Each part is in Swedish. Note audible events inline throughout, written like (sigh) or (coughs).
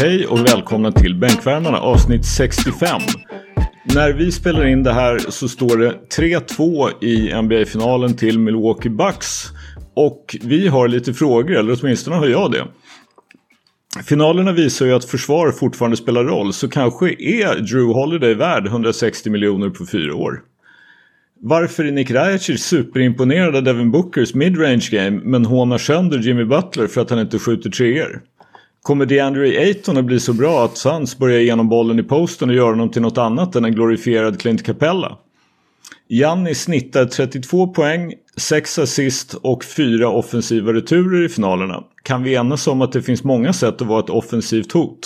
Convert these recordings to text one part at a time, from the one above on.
Hej och välkomna till Bänkvärmarna avsnitt 65. När vi spelar in det här så står det 3-2 i NBA-finalen till Milwaukee Bucks. Och vi har lite frågor, eller åtminstone har jag det. Finalerna visar ju att försvar fortfarande spelar roll, så kanske är Drew Holiday värd 160 miljoner på fyra år. Varför är Nick Rajacic superimponerad av Devin Bookers midrange game men hånar sönder Jimmy Butler för att han inte skjuter treor? Kommer DeAndre Ayton att bli så bra att Suns börjar igenom bollen i posten och göra honom till något annat än en glorifierad Clint Capella? Janni snittar 32 poäng, 6 assist och 4 offensiva returer i finalerna. Kan vi enas om att det finns många sätt att vara ett offensivt hot?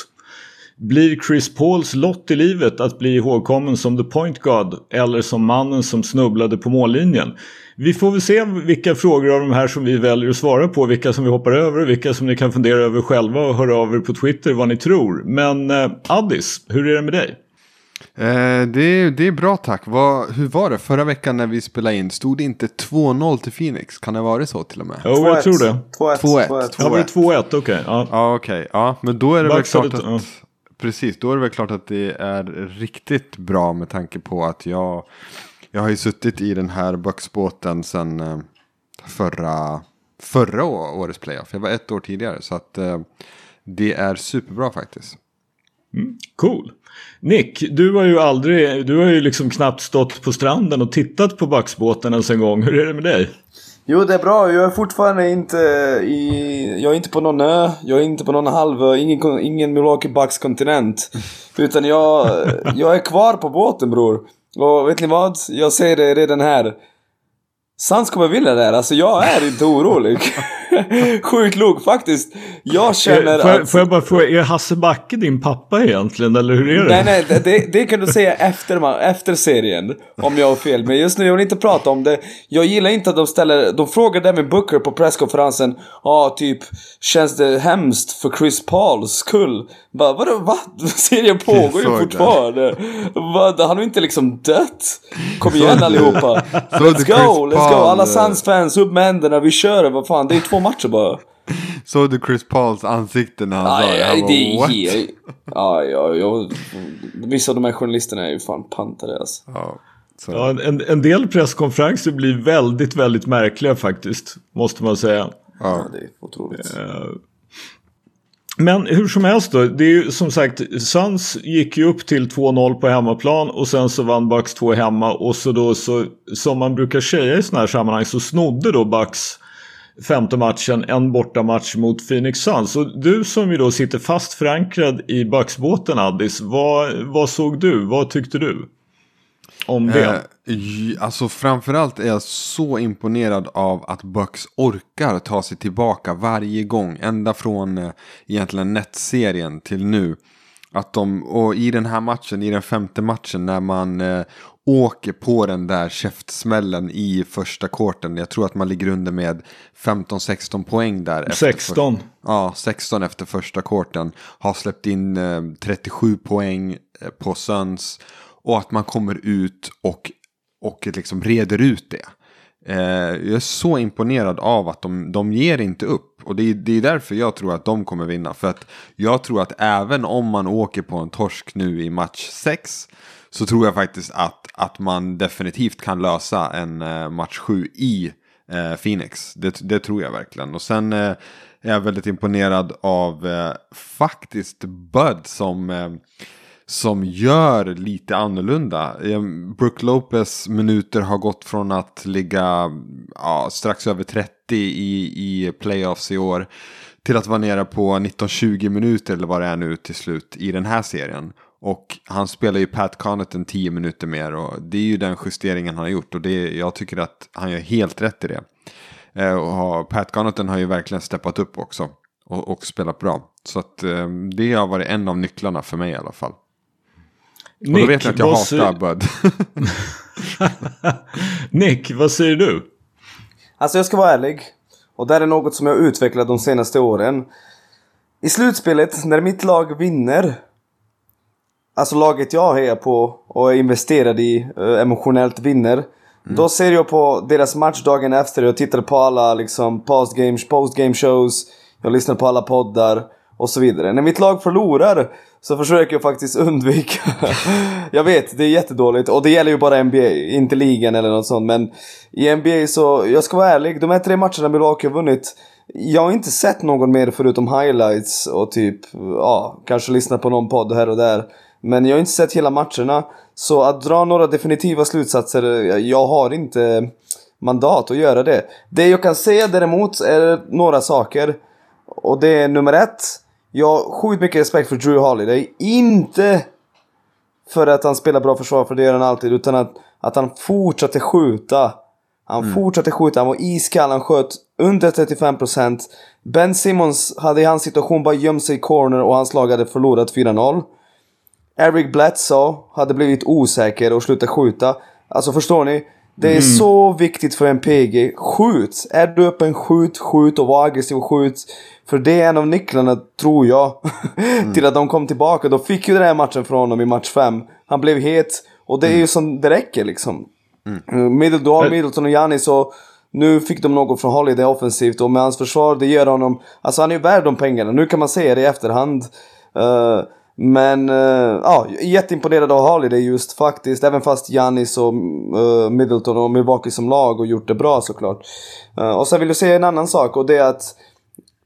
Blir Chris Pauls lott i livet att bli ihågkommen som the point god eller som mannen som snubblade på mållinjen? Vi får väl se vilka frågor av de här som vi väljer att svara på, vilka som vi hoppar över, vilka som ni kan fundera över själva och höra av er på Twitter vad ni tror. Men eh, Addis, hur är det med dig? Eh, det, det är bra tack. Vad, hur var det förra veckan när vi spelade in? Stod det inte 2-0 till Phoenix? Kan det ha varit så till och med? Jo, oh, jag tror det. 2-1. 2-1. Ja, var det 2-1? Okej. Okay. Ja, ja okej. Okay. Ja, men då är det Bucks väl klart att... Ja. Precis, då är det väl klart att det är riktigt bra med tanke på att jag, jag har ju suttit i den här Bucksbåten sedan eh, förra, förra årets playoff. Jag var ett år tidigare så att eh, det är superbra faktiskt. Mm, cool. Nick, du har ju aldrig, du har ju liksom knappt stått på stranden och tittat på Bucksbåten ens en gång. Hur är det med dig? Jo, det är bra. Jag är fortfarande inte i... Jag är inte på någon ö. Jag är inte på någon halvö. Ingen, ingen Milwaukee Bucks kontinent. Utan jag, jag är kvar på båten bror. Och vet ni vad? Jag säger det redan här. Sans kommer vilja det här. Alltså jag är inte orolig. (laughs) (laughs) Sjukt låg faktiskt. Jag känner får, att... Får jag bara fråga, är Hasse Backe din pappa egentligen? Eller hur är det? Nej, nej, det, det kan du säga efter, efter serien. Om jag har fel. Men just nu, jag vill inte prata om det. Jag gillar inte att de ställer... De frågar Devin Booker på presskonferensen. Ja, ah, typ. Känns det hemskt för Chris Pauls skull? Bara, vadå, va? (laughs) Serien pågår ju fortfarande. Vad, han har inte liksom dött. Kom igen allihopa. Let's go, let's go. Alla Suns-fans, upp med händerna. Vi kör, vad fan. Det är två matcher bara. Såg du Chris Pauls ansikte när han sa det? Han det är helt... Ja, ja, ja. Vissa av de här journalisterna är ju fan pantade alltså. Ja. Ja, en, en del presskonferenser blir väldigt, väldigt märkliga faktiskt. Måste man säga. Ja, det är otroligt. Uh, men hur som helst då, det är ju som sagt, Suns gick ju upp till 2-0 på hemmaplan och sen så vann Bucks 2 hemma och så då så, som man brukar säga i sådana här sammanhang så snodde då Bucks femte matchen en bortamatch mot Phoenix Suns. Och du som ju då sitter fast förankrad i Bucksbåten Addis, vad, vad såg du? Vad tyckte du? Om det? Eh, alltså framförallt är jag så imponerad av att Bucks orkar ta sig tillbaka varje gång. Ända från eh, egentligen netserien till nu. Att de, och i den här matchen, i den femte matchen när man eh, åker på den där käftsmällen i första korten. Jag tror att man ligger under med 15-16 poäng där. 16. För, ja, 16 efter första korten. Har släppt in eh, 37 poäng eh, på Suns. Och att man kommer ut och, och liksom reder ut det. Eh, jag är så imponerad av att de, de ger inte upp. Och det är, det är därför jag tror att de kommer vinna. För att jag tror att även om man åker på en torsk nu i match 6 så tror jag faktiskt att, att man definitivt kan lösa en eh, match 7 i eh, Phoenix. Det, det, tror jag verkligen. Och sen eh, är jag väldigt imponerad av eh, faktiskt Bud som eh, som gör lite annorlunda. Brook Lopez minuter har gått från att ligga ja, strax över 30 i, i playoffs i år till att vara nere på 19-20 minuter eller vad det är nu till slut i den här serien. Och han spelar ju Pat Connaughton 10 minuter mer och det är ju den justeringen han har gjort och det, jag tycker att han gör helt rätt i det. Eh, och Pat Connaughton har ju verkligen steppat upp också och, och spelat bra. Så att eh, det har varit en av nycklarna för mig i alla fall. Nick, och då vet jag att jag hatar Bud. (laughs) Nick, vad säger du? Alltså jag ska vara ärlig. Och det här är något som jag utvecklat de senaste åren. I slutspelet, när mitt lag vinner Alltså laget jag hejar på och är investerad i uh, emotionellt vinner. Mm. Då ser jag på deras match dagen efter. Jag tittar på alla liksom post game, post game shows. Jag lyssnar på alla poddar. och så vidare. När mitt lag förlorar så försöker jag faktiskt (laughs) undvika. jag vet, det är jättedåligt och det gäller ju bara NBA, inte ligan eller något sånt. Men i NBA så, jag ska vara ärlig, de här tre matcherna Milwaukee har vunnit jag har inte sett någon mer förutom highlights och typ, ja, kanske lyssnat på någon podd här och där. Men jag har inte sett hela matcherna. Så att dra några definitiva slutsatser, jag har inte mandat att göra det. Det jag kan säga däremot är några saker. Och det är nummer ett. Jag har sjukt mycket respekt för Drew Holiday. Inte för att han spelar bra försvar, för det gör han alltid. Utan att, att han fortsatte skjuta. Han mm. fortsatte skjuta, han var iskall, han sköt under 35%. Ben Simmons hade i hans situation bara gömt sig i corner och hans lag hade förlorat 4-0. Eric Bledsoe hade blivit osäker och slutat skjuta. Alltså förstår ni? Det är mm. så viktigt för en PG. Skjut! Är du öppen, skjut, skjut och var aggressiv och skjut. För det är en av nycklarna, tror jag, (laughs) mm. till att de kom tillbaka. De fick ju den här matchen från honom i match 5. Han blev het. Och det är ju mm. som det räcker liksom. Mm. Middle, du har Middleton och Giannis och nu fick de något från Holiday offensivt och med hans försvar, det ger honom... Alltså han är ju värd de pengarna. Nu kan man säga det i efterhand. Uh, men uh, ja, jätteimponerad av Holiday just faktiskt. Även fast Giannis och eh, uh, Middleton och Milwaukee som lag har gjort det bra såklart. Uh, och sen vill jag säga en annan sak och det är att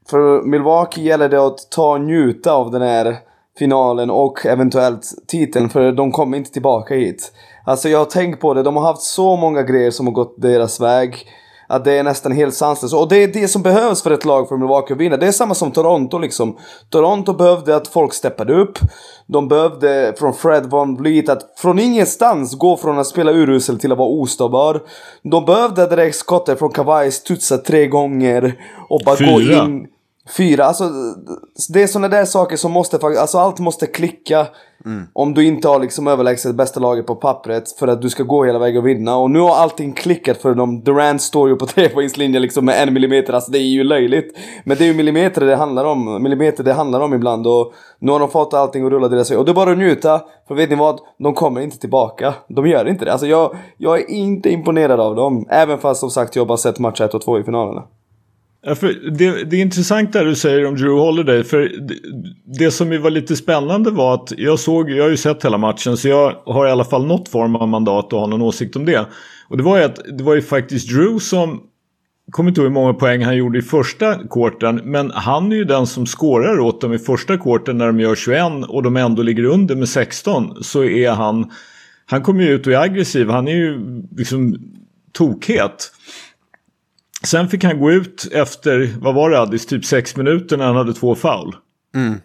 för Milwaukee gäller det att ta och njuta av den här finalen och eventuellt titeln för de kommer inte tillbaka hit. Alltså jag har tänkt på det, de har haft så många grejer som har gått deras väg. Att det är nästan helt sanslöst. Och det är det som behövs för ett lag för Milwaukee att vinna. Det är samma som Toronto liksom. Toronto behövde att folk steppade upp. De behövde från Fred Von Vliet att från ingenstans gå från att spela urusel till att vara ostoppbar. De behövde direkt skottet från Kawhi studsa tre gånger och bara Fyra. gå in. Fyra, alltså det är sådana där saker som måste alltså allt måste klicka. Mm. Om du inte har liksom överlägset bästa laget på pappret för att du ska gå hela vägen och vinna. Och nu har allting klickat för dem. Durant står ju på (laughs) trepoängslinjen liksom med en millimeter, alltså det är ju löjligt. Men det är ju millimeter det handlar om, millimeter det handlar om ibland och nu har de fått allting att rulla deras väg. Och det är bara att njuta, för vet ni vad? De kommer inte tillbaka. De gör inte det. Alltså jag, jag är inte imponerad av dem. Även fast som sagt jag bara sett match 1 och 2 i finalerna. Ja, för det, det är intressant det du säger om Drew Holiday. För det, det som var lite spännande var att jag såg, jag har ju sett hela matchen så jag har i alla fall något form av mandat och har någon åsikt om det. Och det var ju att det var ju faktiskt Drew som kommer inte ihåg hur många poäng han gjorde i första korten. Men han är ju den som skårar åt dem i första korten när de gör 21 och de ändå ligger under med 16. Så är han, han kommer ju ut och är aggressiv. Han är ju liksom tokhet. Sen fick han gå ut efter, vad var det Addis, typ sex minuter när han hade två foul. Mm,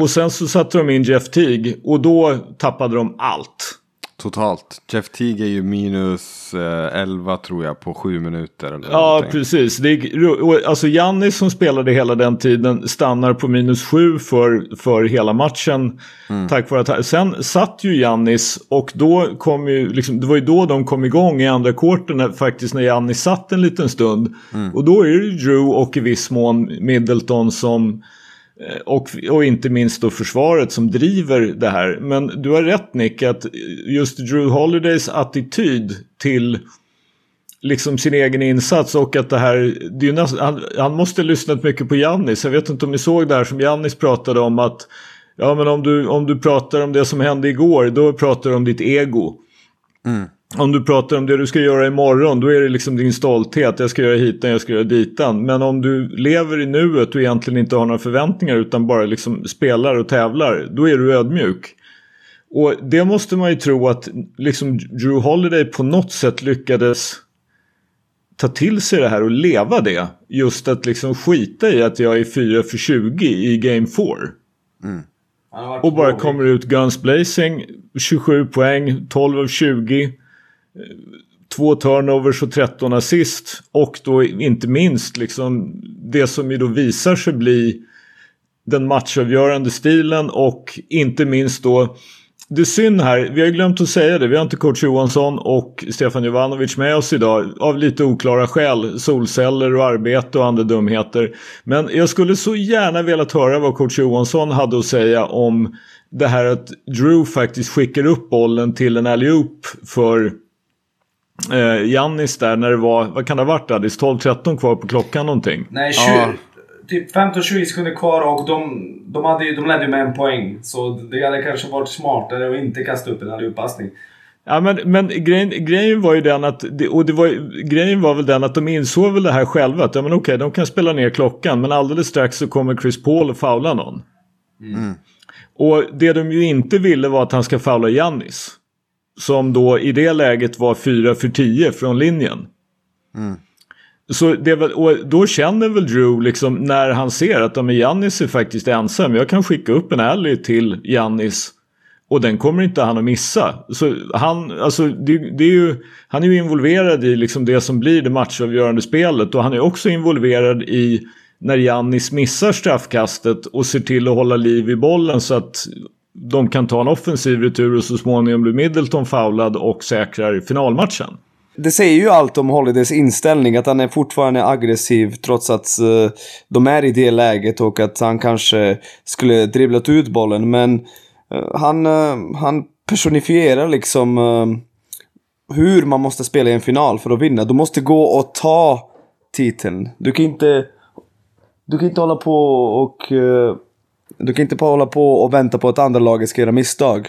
och sen så satte de in Jeff Teague och då tappade de allt. Totalt. Jeff Teague är ju minus eh, 11 tror jag på sju minuter. Eller ja, någonting. precis. Det är, alltså Jannis som spelade hela den tiden stannar på minus 7 för, för hela matchen. Mm. Tack vare att, sen satt ju Jannis och då kom ju, liksom, det var ju då de kom igång i andra korten faktiskt när Jannis satt en liten stund. Mm. Och då är det Drew och i viss mån Middleton som Eh, och, och inte minst då försvaret som driver det här. Men du har rätt Nick att just Drew Holidays attityd till liksom sin egen insats och att det här, det nästan, han, han, måste ha lyssnat mycket på Jannis. Jag vet inte om ni såg det här som Jannis pratade om att ja men om du, om du pratar om det som hände igår då pratar du om ditt ego. Mm om du pratar om det du ska göra imorgon då är det liksom din stolthet. Jag ska göra hitan, jag ska göra ditan. Men om du lever i nuet och egentligen inte har några förväntningar utan bara liksom spelar och tävlar. Då är du ödmjuk. Och det måste man ju tro att liksom Drew Holiday på något sätt lyckades ta till sig det här och leva det. Just att liksom skita i att jag är 4 för 20 i Game 4. Mm. Och bara kommer ut guns blazing, 27 poäng, 12 av 20. Två turnovers och 13 assist. Och då inte minst liksom det som ju då visar sig bli den matchavgörande stilen och inte minst då det är synd här, vi har glömt att säga det. Vi har inte coach Johansson och Stefan Jovanovic med oss idag. Av lite oklara skäl. Solceller och arbete och andra dumheter. Men jag skulle så gärna velat höra vad coach Johansson hade att säga om det här att Drew faktiskt skickar upp bollen till en alley för eh, Jannis där när det var, vad kan det ha varit Addis, 12-13 kvar på klockan någonting? Nej, 20. Ja. typ 15-20 sekunder kvar och de, de, hade, de ledde med en poäng. Så det hade kanske varit smartare att inte kasta upp en allihop-passning. Ja men, men grejen, grejen var ju den att, och det var, grejen var väl den att de insåg väl det här själva att ja men okej de kan spela ner klockan men alldeles strax så kommer Chris Paul och faula någon. Mm. Och det de ju inte ville var att han ska faula Jannis. Som då i det läget var 4 för 10 från linjen. Mm. Så det och då känner väl Drew liksom när han ser att ja, Jannis är faktiskt ensam. Jag kan skicka upp en alley till Jannis. Och den kommer inte han att missa. Så han, alltså, det, det är ju, han är ju involverad i liksom det som blir det matchavgörande spelet. Och han är också involverad i när Jannis missar straffkastet och ser till att hålla liv i bollen så att de kan ta en offensiv retur och så småningom blir Middleton foulad och säkrar finalmatchen. Det säger ju allt om Holidays inställning, att han är fortfarande aggressiv trots att uh, de är i det läget och att han kanske skulle dribblat ut bollen. Men uh, han, uh, han personifierar liksom hur man måste spela i en final för att vinna. Du måste gå och ta titeln. Du kan inte, du kan inte hålla på och du kan inte bara hålla på och vänta på att andra laget ska göra misstag.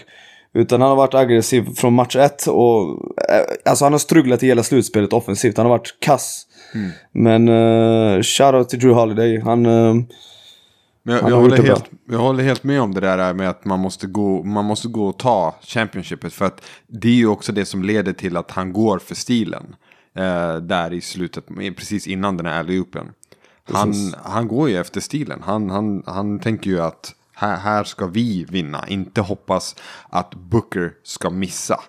Utan han har varit aggressiv från match ett och... Eh, alltså han har strugglat i hela slutspelet offensivt. Han har varit kass. Mm. Men uh, shoutout till Drew Holiday. Han... Uh, men jag, jag, håller helt, jag håller helt med om det där med att man måste, gå, man måste gå och ta Championshipet. För att det är ju också det som leder till att han går för stilen. Eh, där i slutet, precis innan den här alley-oopen. Han, han går ju efter stilen. Han, han, han tänker ju att här, här ska vi vinna. Inte hoppas att Booker ska missa.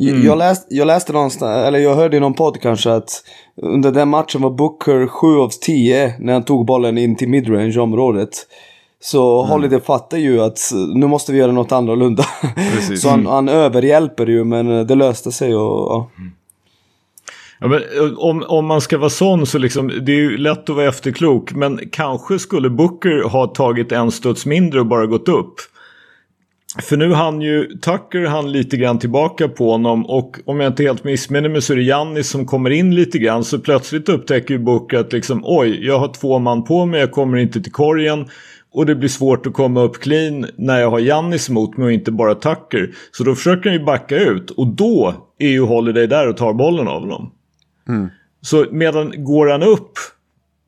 Mm. Jag, läst, jag läste någonstans, eller jag hörde i någon podd kanske att under den matchen var Booker 7 av 10 när han tog bollen in till midrange-området. Så mm. Holiday fattar ju att nu måste vi göra något annorlunda. (laughs) så han, han överhjälper ju men det löste sig och ja. Mm. Ja, men, eh, om, om man ska vara sån så liksom, det är ju lätt att vara efterklok. Men kanske skulle Booker ha tagit en studs mindre och bara gått upp. För nu han ju, Tucker han lite grann tillbaka på honom och om jag inte helt missminner mig så är det Jannis som kommer in lite grann. Så plötsligt upptäcker ju Booker att liksom oj, jag har två man på mig, jag kommer inte till korgen. Och det blir svårt att komma upp clean när jag har Jannis emot mig och inte bara Tucker. Så då försöker han ju backa ut och då är ju Holiday där och tar bollen av honom. Mm. Så medan går han upp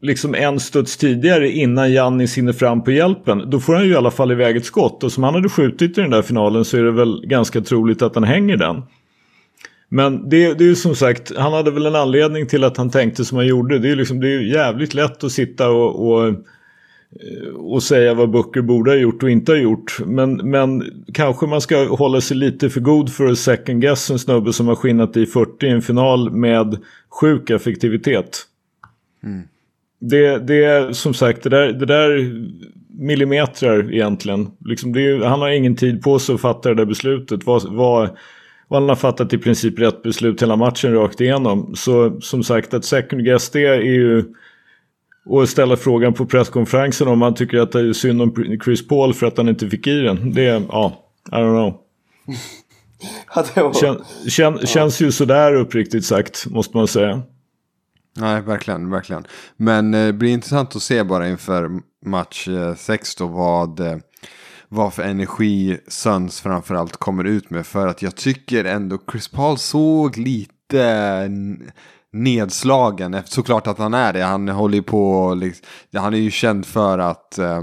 liksom en studs tidigare innan Jannis hinner fram på hjälpen. Då får han ju i alla fall iväg ett skott. Och som han hade skjutit i den där finalen så är det väl ganska troligt att han hänger den. Men det, det är ju som sagt, han hade väl en anledning till att han tänkte som han gjorde. Det är ju liksom, det är jävligt lätt att sitta och, och och säga vad Booker borde ha gjort och inte ha gjort. Men, men kanske man ska hålla sig lite för god för att second guess en snubbe som har skinnat i 40 i en final med sjuk effektivitet. Mm. Det, det är som sagt, det där, det där millimeter egentligen. Liksom det, han har ingen tid på sig att fatta det där beslutet. Vad, vad, vad han har fattat i princip rätt beslut hela matchen rakt igenom. Så som sagt, att second guess det är ju och ställa frågan på presskonferensen om han tycker att det är synd om Chris Paul för att han inte fick i den. Det, ja, I don't know. (laughs) ja, var... Kän, kän, ja. Känns ju sådär uppriktigt sagt, måste man säga. Nej, verkligen, verkligen. Men eh, det blir intressant att se bara inför match 6 eh, då vad, eh, vad för energi Suns framförallt kommer ut med. För att jag tycker ändå Chris Paul såg lite nedslagen. Såklart att han är det. Han håller ju på, liksom, han är ju känd för att, eh,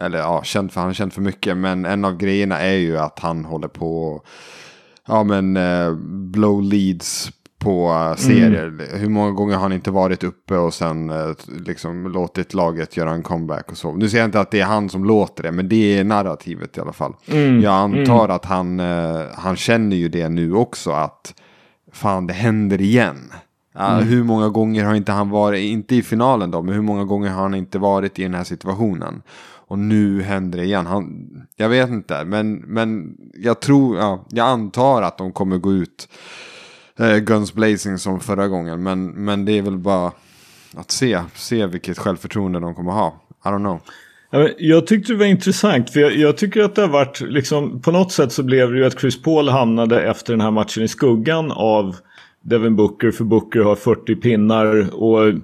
eller ja, känd för, han är känd för mycket. Men en av grejerna är ju att han håller på, ja men, eh, blow leads på uh, serier. Mm. Hur många gånger har han inte varit uppe och sen uh, liksom låtit laget göra en comeback och så. Nu säger jag inte att det är han som låter det, men det är narrativet i alla fall. Mm. Jag antar mm. att han, han känner ju det nu också att fan det händer igen. Ja, mm. Hur många gånger har inte han varit, inte i finalen då, men hur många gånger har han inte varit i den här situationen? Och nu händer det igen. Han, jag vet inte, men, men jag tror, ja, jag antar att de kommer gå ut eh, Guns Blazing som förra gången. Men, men det är väl bara att se, se vilket självförtroende de kommer ha. I don't know. Jag tyckte det var intressant för jag, jag, tycker att det har varit liksom på något sätt så blev det ju att Chris Paul hamnade efter den här matchen i skuggan av Devin Booker för Booker har 40 pinnar och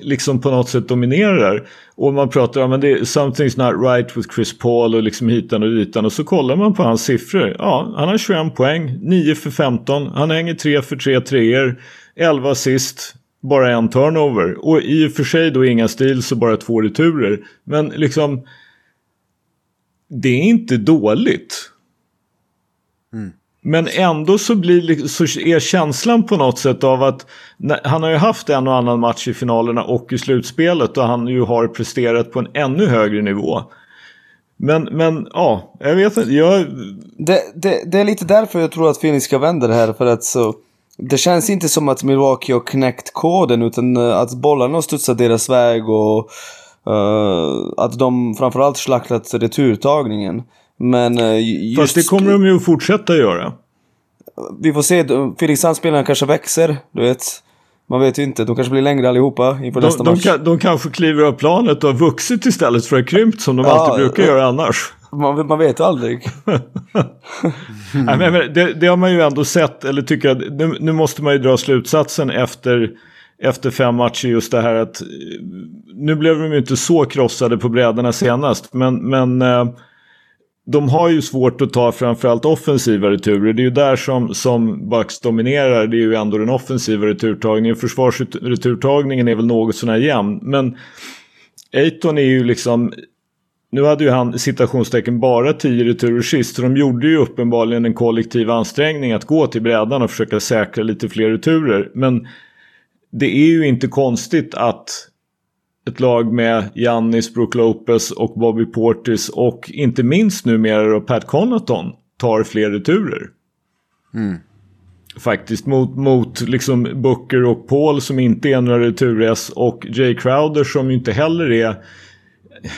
liksom på något sätt dominerar. Och man pratar om att det är something's not right with Chris Paul och liksom hitan och ditan. Och så kollar man på hans siffror. Ja, han har 21 poäng, 9 för 15. Han hänger 3 för 3 treor, 11 assist, bara en turnover. Och i och för sig då inga steals och bara två returer. Men liksom det är inte dåligt. Mm. Men ändå så, blir, så är känslan på något sätt av att han har ju haft en och annan match i finalerna och i slutspelet och han ju har presterat på en ännu högre nivå. Men, men ja, jag vet inte. Jag... Det, det, det är lite därför jag tror att Phoenix ska vända det här. För att så, det känns inte som att Milwaukee har knäckt koden utan eh, att bollarna har studsat deras väg och uh, att de framförallt slaktat returtagningen. Men uh, just... Fast det kommer de ju att fortsätta göra. Vi får se. Felix Sandspelarna kanske växer, du vet. Man vet ju inte. De kanske blir längre allihopa inför de, nästa de, match. De, de kanske kliver av planet och har vuxit istället för att krympt som de ja, alltid brukar uh, göra annars. Man, man vet aldrig. (laughs) Nej, men, det, det, har man ju ändå sett, eller tycker jag, nu, nu måste man ju dra slutsatsen efter efter fem matcher just det här att nu blev de ju inte så krossade på brädorna senast men, men eh, de har ju svårt att ta framförallt offensiva returer. Det är ju där som, som Bucks dominerar. Det är ju ändå den offensiva returtagningen. Försvarsreturtagningen är väl något sånär jämn. Men Aiton är ju liksom... Nu hade ju han citationstecken bara 10 returer sist. Så de gjorde ju uppenbarligen en kollektiv ansträngning att gå till brädan och försöka säkra lite fler returer. Men det är ju inte konstigt att ett lag med Giannis, Brook Lopez och Bobby Portis och inte minst numera då Pat Connaughton tar fler returer. Mm. Faktiskt mot, mot liksom Booker och Paul som inte är några retur och Jay Crowder som ju inte heller är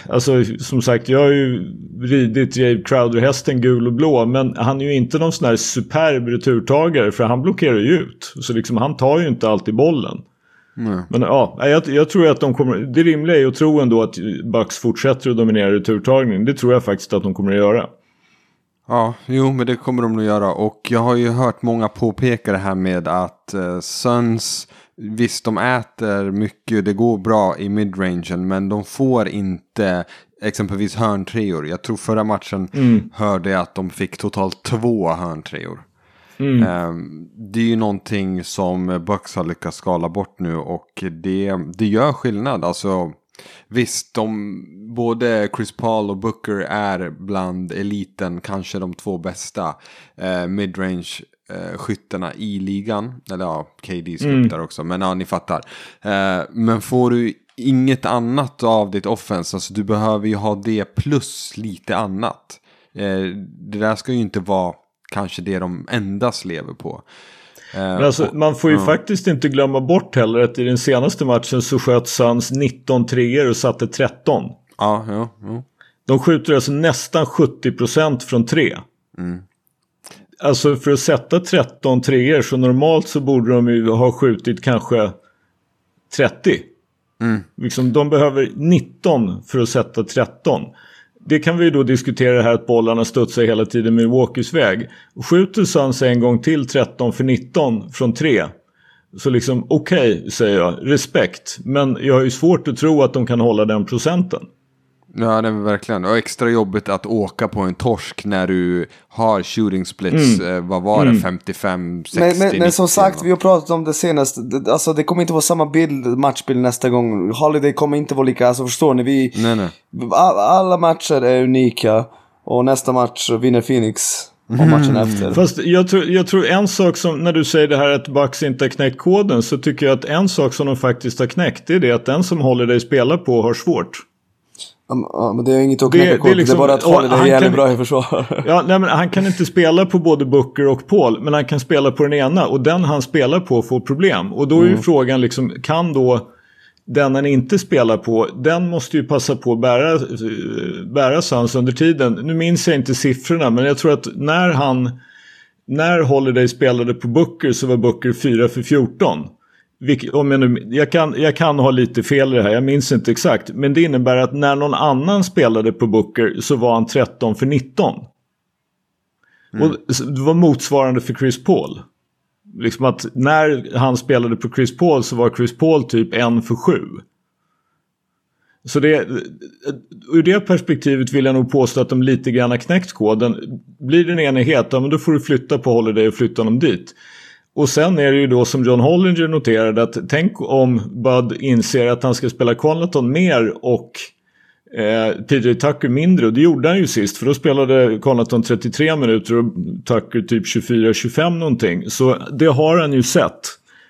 Alltså som sagt jag har ju ridit Jay Crowder-hästen gul och blå men han är ju inte någon sån här superb returtagare för han blockerar ju ut. Så liksom han tar ju inte alltid bollen. Men ja, jag, jag, tror att de kommer... Det rimliga är att tro ändå att Bucks fortsätter att dominera returtagningen. Det tror jag faktiskt att de kommer att göra. Ja, jo, men det kommer de nog göra. Och jag har ju hört många påpeka det här med att uh, Suns... Visst, de äter mycket, det går bra i midrangen, men de får inte exempelvis hörntreor. Jag tror förra matchen mm. hörde jag att de fick totalt två hörntreor. Mm. Ehm, det är ju någonting som Bucks har lyckats skala bort nu och det, det gör skillnad. Alltså, visst, de, både Chris Paul och Booker är bland eliten, kanske de två bästa eh, midrange eh, skyttarna i ligan. Eller ja, KD mm. där också, men ja, ni fattar. Eh, men får du inget annat av ditt offense, alltså du behöver ju ha det plus lite annat. Eh, det där ska ju inte vara kanske det de endast lever på. Men alltså, man får ju ja. faktiskt inte glömma bort heller att i den senaste matchen så sköt Suns 19 treor och satte 13. Ja, ja, ja. De skjuter alltså nästan 70% från tre. Mm. Alltså för att sätta 13 treor så normalt så borde de ju ha skjutit kanske 30. Mm. Liksom, de behöver 19 för att sätta 13 det kan vi då diskutera här att bollarna studsar hela tiden Milwaukees väg. Skjuter Suns en gång till 13 för 19 från 3. Så liksom okej, okay, säger jag. Respekt. Men jag har ju svårt att tro att de kan hålla den procenten. Ja, det är verkligen. Och extra jobbigt att åka på en torsk när du har shooting splits. Mm. Eh, vad var det? Mm. 55, 60, Men, men, men som sagt, vi har pratat om det senast. Alltså det kommer inte vara samma bild, matchbild nästa gång. Holiday kommer inte vara lika, alltså förstår ni? Vi, nej, nej. Alla matcher är unika. Och nästa match vinner Phoenix. Och mm. matchen efter. Fast jag tror, jag tror en sak som, när du säger det här att Bucks inte har knäckt koden. Så tycker jag att en sak som de faktiskt har knäckt. Det är det att den som Holiday spelar på har svårt. Ja, men det är inget att knäcka det, det, är liksom, det är bara att Holiday är jävligt bra i försvar. (laughs) Ja, nej, men han kan inte spela på både Booker och Paul. Men han kan spela på den ena. Och den han spelar på får problem. Och då är ju mm. frågan liksom, kan då den han inte spelar på, den måste ju passa på att bära, bära sans under tiden. Nu minns jag inte siffrorna, men jag tror att när han... När Holiday spelade på Booker så var Booker 4 för 14. Om jag, nu, jag, kan, jag kan ha lite fel i det här, jag minns inte exakt. Men det innebär att när någon annan spelade på Booker så var han 13 för 19. Mm. Och det var motsvarande för Chris Paul. Liksom att när han spelade på Chris Paul så var Chris Paul typ en för sju. Så det, ur det perspektivet vill jag nog påstå att de lite grann har knäckt koden. Blir det en enighet, ja, men då får du flytta på Holiday och flytta honom dit. Och sen är det ju då som John Hollinger noterade att tänk om Bud inser att han ska spela Connaughton mer och eh, PJ Tucker mindre. Och det gjorde han ju sist för då spelade Connaughton 33 minuter och Tucker typ 24-25 någonting. Så det har han ju sett.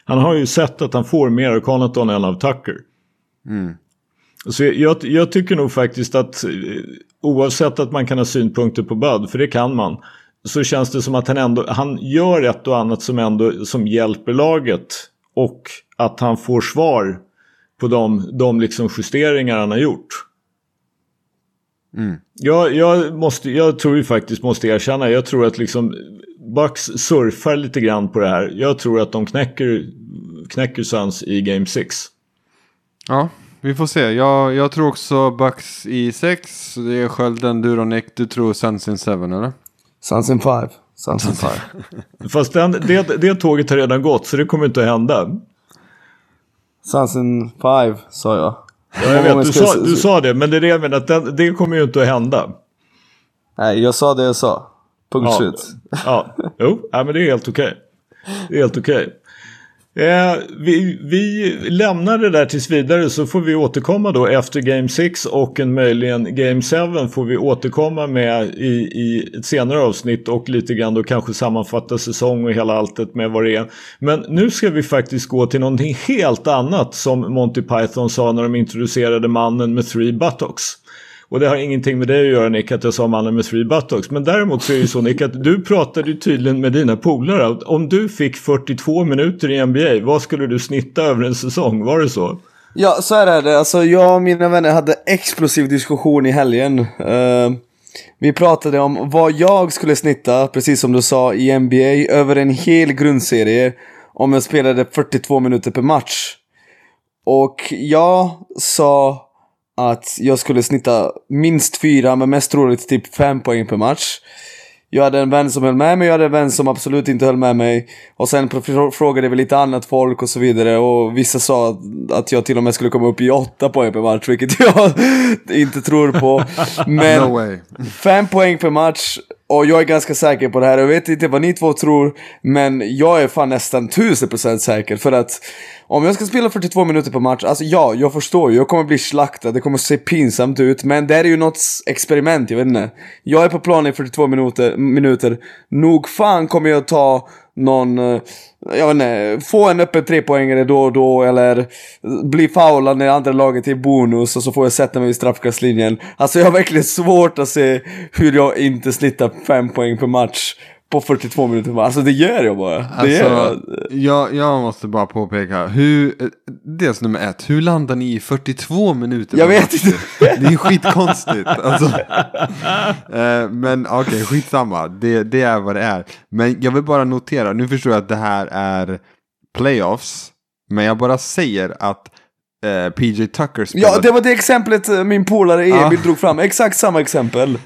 Han har ju sett att han får mer av Connaughton än av Tucker. Mm. Så jag, jag, tycker nog faktiskt att eh, oavsett att man kan ha synpunkter på Bud, för det kan man. Så känns det som att han ändå, han gör ett och annat som ändå som hjälper laget. Och att han får svar på de, de liksom justeringar han har gjort. Mm. Jag, jag, måste, jag tror ju faktiskt, måste erkänna, jag tror att liksom Bucks surfar lite grann på det här. Jag tror att de knäcker, knäcker Suns i Game 6. Ja, vi får se. Jag, jag tror också Bucks i 6. Det är skölden, du och Nick. Du tror Suns in 7 eller? Suns in 5. Suns in 5. Fast den, det, det tåget har redan gått så det kommer inte att hända. Suns in 5 sa jag. Ja, jag vet, du sa, du sa det, men det är det jag menar, att den, det kommer ju inte att hända. Nej, jag sa det jag sa. Punkt Ja. slut. Ja, jo, ja, men det är helt okej. Det är helt okej. Eh, vi, vi lämnar det där tills vidare så får vi återkomma då efter Game 6 och en möjligen Game 7 får vi återkomma med i, i ett senare avsnitt och lite grann då kanske sammanfatta säsong och hela alltet med vad det är. Men nu ska vi faktiskt gå till någonting helt annat som Monty Python sa när de introducerade mannen med three buttocks. Och det har ingenting med dig att göra Nick att jag sa mannen med three buttocks. Men däremot så är det ju så Nick att du pratade ju tydligen med dina polare. Om du fick 42 minuter i NBA, vad skulle du snitta över en säsong? Var det så? Ja, så här är det. Alltså, jag och mina vänner hade explosiv diskussion i helgen. Uh, vi pratade om vad jag skulle snitta, precis som du sa, i NBA över en hel grundserie om jag spelade 42 minuter per match. Och jag sa att jag skulle snitta minst fyra, men mest troligt typ fem poäng per match. Jag hade en vän som höll med mig, jag hade en vän som absolut inte höll med mig. Och sen frågade vi lite annat folk och så vidare. Och vissa sa att- jag till och med skulle komma upp i åtta poäng per match, vilket (laughs) jag inte tror på. (laughs) Men No fem poäng per match. Och jag är ganska säker på det här. Jag vet inte vad ni två tror, men jag är fan nästan 1000% säker. För att om jag ska spela 42 minuter per match, alltså ja, jag förstår ju. Jag kommer bli slaktad, det kommer se pinsamt ut. Men det är ju något experiment, jag vet inte. Jag är på plan i 42 minuter, minuter. Nog fan kommer jag ta någon, eh, jag vet inte, få en öppen trepoängare då och då eller bli foulad när andra laget är bonus och så får jag sätta mig vid straffkastlinjen. Alltså jag har verkligen svårt att se hur jag inte snittar fem poäng per match på 42 minuter. Alltså det gör jag bara. Det gör jag. Alltså, jag, jag måste bara påpeka, hur, dels nummer ett, hur landar ni i 42 minuter? Jag vet inte. Det är skitkonstigt. Alltså. Eh, men okej, skitsamma. Det, det är vad det är. Men jag vill bara notera, nu förstår jag att det här är playoffs. Men jag bara säger att eh, PJ Tucker spelar, Ja, det var det exemplet eh, min polare Emil Ja. drog fram. Exakt samma exempel.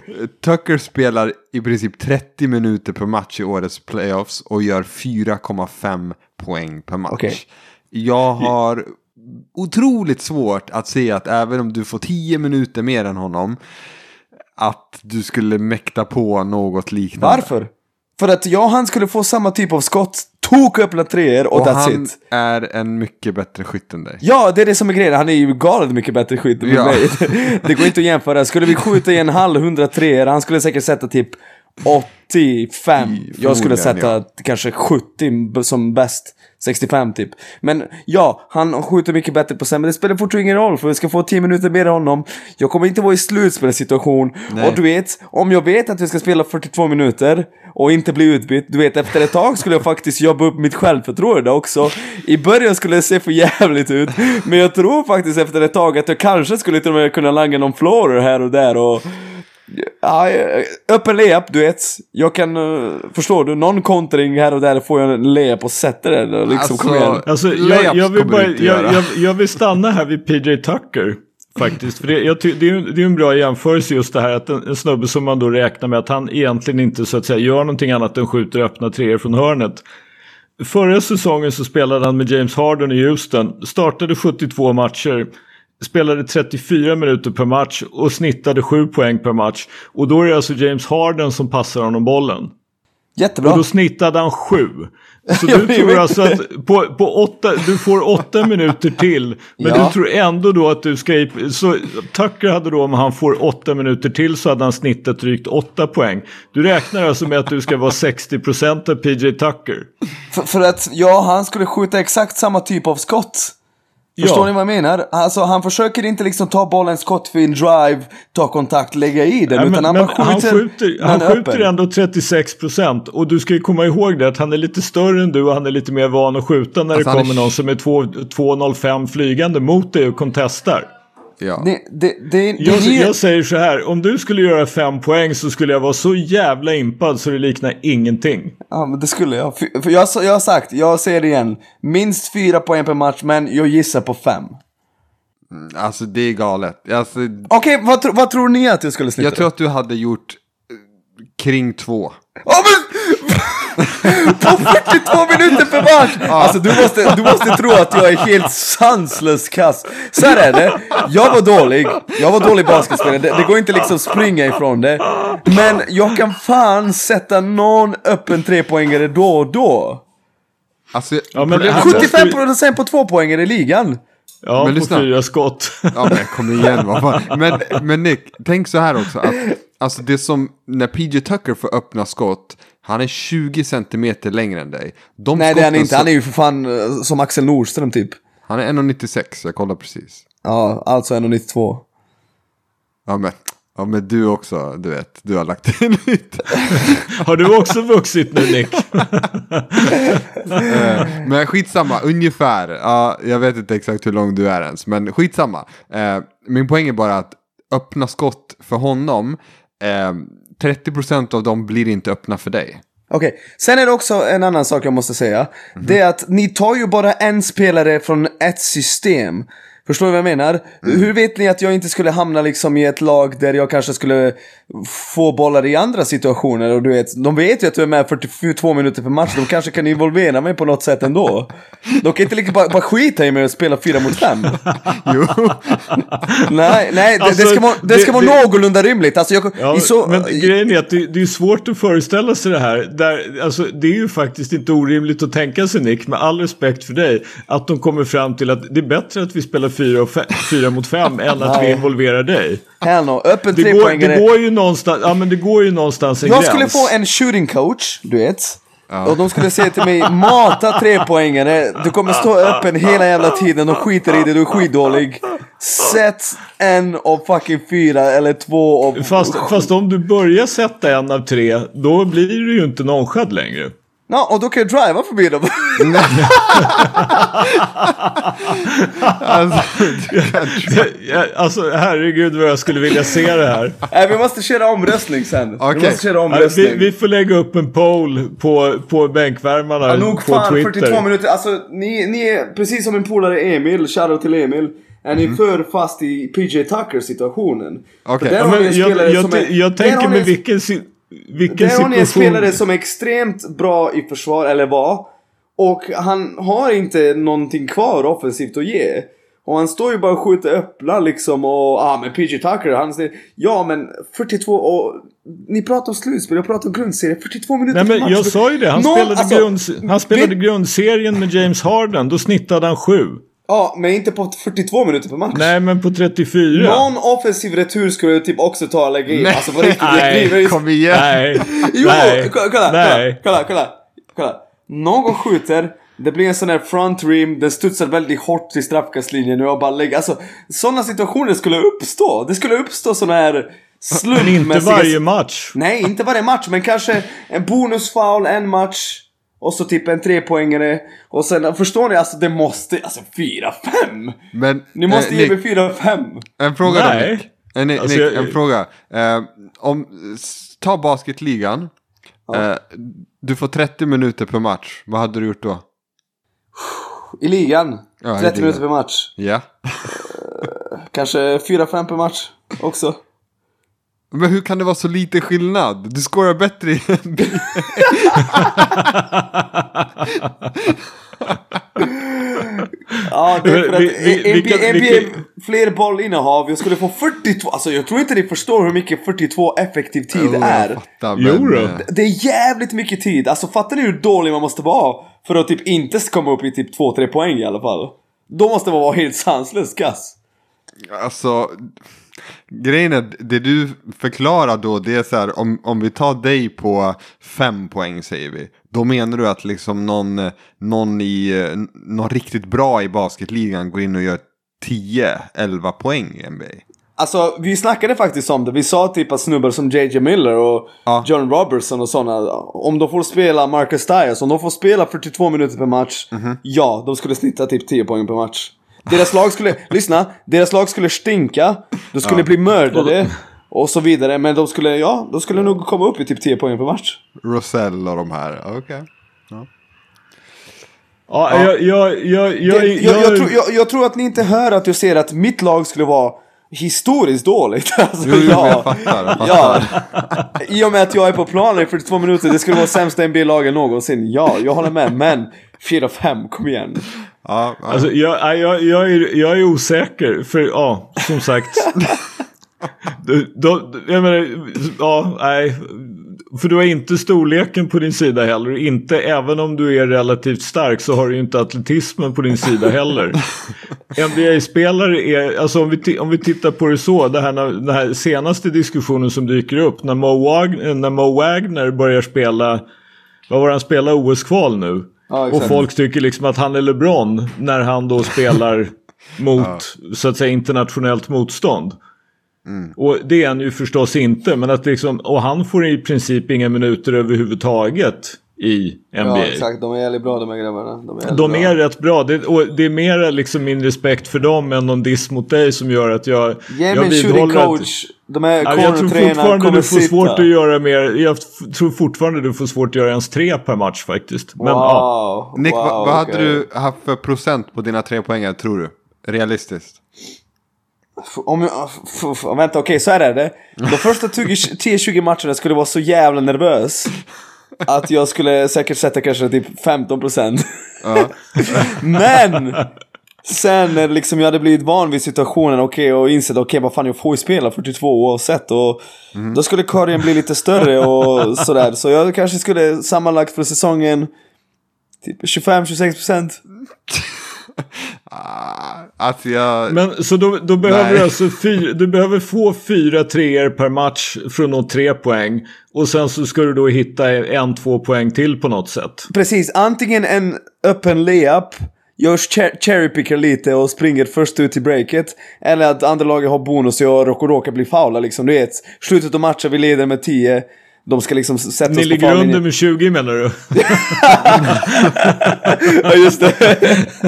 Tucker spelar i princip 30 minuter per match i årets playoffs och gör 4,5 poäng per match. Okej. Jag har otroligt svårt att se att även om du får 10 minuter mer än honom att du skulle mäkta på något liknande. Varför? För att jag och han skulle få samma typ av skott, tok öppna treor och, Och that's han it. är en mycket bättre skytt än dig. Ja, det är det som är grejen. Han är ju galet mycket bättre skytt än Ja. mig. (laughs) Det går inte att jämföra. Skulle vi skjuta i en halv 103 han skulle säkert sätta typ 85. Jag skulle sätta kanske 70 som bäst. 65 typ. Men ja, han skjuter mycket bättre på sen, men det spelar fortfarande ingen roll för vi ska få 10 minuter mer än honom. Jag kommer inte vara i slutspelssituation. Nej. Och du vet, om jag vet att jag ska spela 42 minuter och inte bli utbytt, du vet efter ett tag skulle jag faktiskt jobba upp mitt självförtroende också. I början skulle det se för jävligt ut, men jag tror faktiskt efter ett tag att jag kanske skulle till och med kunna langa någon floater här och där och Ja, öppen layup, du vet. Jag kan, uh, förstår du, någon kontring här och där får jag en layup och sätter den liksom, kom igen. Alltså, jag, jag, vill bara, jag, jag, jag vill stanna här vid PJ Tucker. Faktiskt. För det, jag ty, det, är, ju- det är en bra jämförelse just det här att en, en snubbe som man då räknar med att han egentligen inte så att säga gör någonting annat än skjuter öppna treor från hörnet. Förra säsongen så spelade han med James Harden i Houston. Startade 72 matcher. Spelade 34 minuter per match och snittade 7 poäng per match. Och då är det alltså James Harden som passar honom bollen. Jättebra. Och då snittade han 7. Så (laughs) du tror alltså att på, på åtta, du får åtta (laughs) minuter till. Men Ja. du tror ändå då att du ska... Så Tucker hade då om han får åtta minuter till så hade han snittat drygt åtta poäng. Du räknar alltså med att du ska vara 60% av PJ Tucker. För, för att, ja, han skulle skjuta exakt samma typ av skott. Förstår Ja. ni vad jag menar? Alltså han försöker inte liksom ta bollen skott för en drive, ta kontakt, lägga i den. Nej, utan men, han men bara han skjuter, skjuter, han skjuter ändå 36% och du ska ju komma ihåg det att han är lite större än du och han är lite mer van att skjuta när Alltså, det han är kommer någon som är 2 2,05 flygande mot dig och contestar. Ja. Det, det, det, det, Jag, jag säger så här, om du skulle göra fem poäng så skulle jag vara så jävla impad så det liknar ingenting. Ja, men det skulle jag. För, jag, jag har sagt, jag säger det igen. Minst fyra poäng per match, men jag gissar på fem. Alltså det är galet. Alltså, Okej, vad, tro- vad tror ni att jag skulle snitta? jag tror att du hade gjort eh, kring två. Ja, men... på 42 minuter per match! Alltså du måste, du måste tro att jag är helt sanslös kass. Så här är det, jag var dålig. Jag var dålig basketspelare, det, det går inte liksom springa ifrån det. Men jag kan fan sätta någon öppen trepoängare då och då. Alltså, Ja, men problemet han- är- 75% på tvåpoängare i ligan. Ja, Men på lyssna. fyra skott. Ja men kom igen vad fan. Men, men Nick, tänk så här också. Att, alltså det som, när PJ Tucker får öppna skott, han är 20 centimeter längre än dig. De Nej det är han inte, han är ju för fan eh, som Axel Nordström typ. Han är 1,96, jag kollar precis. Ja, alltså 1,92. Ja men, ja men du också, du vet, du har lagt in lite. (laughs) Har du också vuxit nu Nick? (laughs) Eh, men skitsamma, ungefär. Ja, jag vet inte exakt hur lång du är ens, men skitsamma. Eh, min poäng är bara att öppna skott för honom, eh, 30% av dem blir inte öppna för dig. Okej, sen är det också en annan sak jag måste säga. Det är att ni tar ju bara en spelare från ett system. Förstår du vad jag menar? Hur vet ni att jag inte skulle hamna liksom i ett lag där jag kanske skulle få bollar i andra situationer? Och du vet, de vet ju att du är med 42 minuter per match, de kanske kan involvera mig på något sätt ändå. De kan inte liksom bara, bara skita i mig och spela 4 mot 5. (laughs) Jo, Nej, nej, det, Alltså, det ska vara, det ska vara det- någorlunda rimligt. Alltså jag, Ja, så, men grejen är att det, det är svårt att föreställa sig det här. Där, alltså, det är ju faktiskt inte orimligt att tänka sig Nick, med all respekt för dig, att de kommer fram till att det är bättre att vi spelar fyra, och fyra mot fem än att vi involverar dig. Hell no, öppen Det går, det går ju någonstans, ja men det går ju någonstans en Jag gräns. skulle få en shooting coach, du vet. Och de skulle säga till mig, mata trepoängare, du kommer stå öppen hela jävla tiden, de skiter i dig, du är skitdålig. Sätt en av fucking fyra eller två av... Fast, fast om du börjar sätta en av tre, då blir du ju inte nonchad längre. Ja, och då kan jag driva förbi dem. alltså, Alltså herregud vad jag skulle vilja se det här. Nej, vi måste köra omröstning sen. Okej. Vi måste köra omröstning. Vi, vi får lägga upp en poll på, på bänkvärmarna Ja, nog på fan, Twitter. 42 minuter. Alltså, ni, ni är precis som min polare Emil, shoutout till Emil. Är ni för fast i PJ Tucker situationen? För där Ja, men jag, jag, är- jag där tänker med en- vilken, si- vilken Där har ni en spelare som är extremt bra i försvar, eller var. Och han har inte någonting kvar offensivt att ge. Och han står ju bara och skjuter öppna liksom och ah men PG Tucker, han säger Ja men 42 och Ni pratar om slutspel, jag pratar om grundserie, 42 minuter Nej men match. jag sa ju det, han Någon- spelade, alltså, grund, han spelade vet- grundserien med James Harden, då snittade han 7. Ja, men inte på 42 minuter per match. Nej men på 34. Någon offensiv retur skulle jag typ också ta och lägga in. Nej. Alltså på riktigt, Nej, driver- kom igen. Nej. Jo, Nej. kolla, kolla, Nej. kolla, kolla, kolla. Någon skjuter, det blir en sån här front rim, den studsar väldigt hårt till straffkastlinjen och jag bara lägger, alltså sådana situationer skulle uppstå. Det skulle uppstå såna här Men slumpmässiga... inte varje match. Nej, inte varje match, men kanske en bonusfoul en match. Och så typ en trepoängare. Och sen, förstår ni? Alltså det måste, alltså 4-5! Men, Ni måste eh, ge Nick, mig 4-5! en fråga Nej. då Nick. Eh, Nick, Alltså, Nick jag- en fråga. Eh, om, ta basketligan. Eh, du får 30 minuter per match. Vad hade du gjort då? I ligan. Ja, i 30 ligan. minuter per match. Ja. Kanske 4-5 per match också. Men hur kan det vara så lite skillnad? Du scorar bättre i NBA. Ja, det är för att Vi- vi- NBA, fler bollinnehav. Jag skulle få 42. Alltså jag tror inte ni förstår hur mycket 42 effektiv tid jag är. fattar, men, Det är jävligt mycket tid. Alltså fattar ni hur dålig man måste vara? För att typ inte komma upp i typ 2-3 poäng i alla fall. Då måste man vara helt sanslös kass. Alltså, grejen är, det du förklarar då, det är så här, om, om vi tar dig på fem poäng säger vi. Då menar du att liksom någon, någon, i, någon riktigt bra i basketligan går in och gör 10-11 poäng i NBA. Alltså vi snackade faktiskt om det. Vi sa typ att snubbar som JJ Miller och Ja. John Robertson och sådana. Om de får spela Marcus Dias, om de får spela 42 minuter per match. Mhm. Ja, de skulle snitta typ 10 poäng per match. Deras lag skulle, lyssna, deras lag skulle stinka. De skulle bli mördade. Och så vidare. Men de skulle, ja, de skulle nog komma upp i typ 10 poäng per match. Rosell och de här, okej. Ja, jag, jag, jag, jag, Det, jag, jag, tror, jag, jag tror att ni inte hör att jag ser att mitt lag skulle vara historiskt dåligt. (laughs) Alltså, Jo, ja. jag fattar, jag Ja. I och med att jag är på planen i 42 minuter, det skulle vara sämsta NBA-lagen någonsin. Ja, jag håller med. Men 4-5, kom igen. Ja, ja. Alltså, jag, nej, jag, jag, är, jag är osäker. För ja, som sagt. (laughs) du, då, jag menar, ja, nej. För du har inte storleken på din sida heller. Inte, även om du är relativt stark så har du inte atletismen på din sida heller. (laughs) NBA-spelare är, alltså om vi, om vi tittar på det så, det här, den här senaste diskussionen som dyker upp. När Mo, Wag, när Mo Wagner börjar spela, vad var han spelade OS-kval nu? Ja, och folk tycker liksom att han är LeBron när han då spelar (laughs) mot så att säga internationellt motstånd. Och det är han ju förstås inte, men att liksom, och han får i princip inga minuter överhuvudtaget i NBA. Ja, exakt. De är jävligt bra de här grabbarna. De är, De bra. är rätt bra. Det, och det är mer liksom min respekt för dem än någon diss mot dig som gör att jag, Ge jag mig en shooting att... coach. De här Ja, jag tror fortfarande du får sitta. svårt att göra mer. Jag tror fortfarande du får svårt att göra ens tre per match faktiskt. Men wow. ja. Nick, wow, vad, vad hade okej. du haft för procent på dina tre poäng tror du? Realistiskt? Om jag, f- f- vänta, okej så här är det. De första 20 10-20 matcherna skulle vara så jävla nervös. Att jag skulle säkert sätta kanske typ 15%. Ja. (laughs) Men! Sen när liksom jag hade blivit van vid situationen okej och insett okej vad fan jag får ju spela 42 oavsett och Då skulle korgen bli lite större och sådär så jag kanske skulle sammanlagt för säsongen Typ 25-26% Ah, (laughs) (laughs) Alltså jag... Men så då, då behöver Nej. du alltså fyra, du behöver få fyra treor per match för att nå tre poäng. Och sen så ska du då hitta en, två poäng till på något sätt. Precis, antingen en öppen layup jag cher- cherrypickar lite och springer först ut till breaket. Eller att andra laget har bonus och jag råkar, bli foula liksom. Du vet, slutet av matchen, vi leder med 10. De ska liksom sätta Ni oss på foullinjen. med 20 menar du? (laughs) Ja just det. (laughs)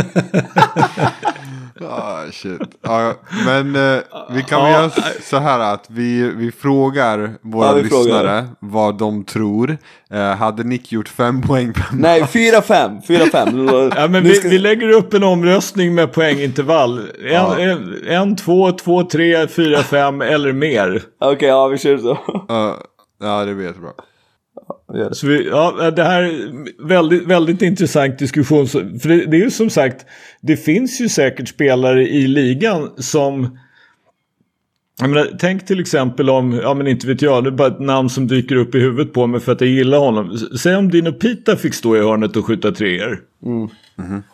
Ah, shit. Ja, men eh, vi kan Ja, göra så här att vi, vi frågar våra Ja, vi lyssnare frågar. vad de tror. Eh, hade Nick gjort fem poäng per Nej, 4-5. 4-5. (laughs) Ja, men vi, ska- vi lägger upp en omröstning med poängintervall. En, Ja. en, en, två, två, tre, fyra, fem eller mer. Okej, ja vi kör så. Eh, Ja, det blir jättebra. Det. Så vi, ja, det här är väldigt, väldigt intressant diskussion. För det, det är ju som sagt, det finns ju säkert spelare i ligan som... Jag menar, tänk till exempel om, ja men inte vet jag, det är bara ett namn som dyker upp i huvudet på mig för att jag gillar honom. Säg om Dino Pita fick stå i hörnet och skjuta treor.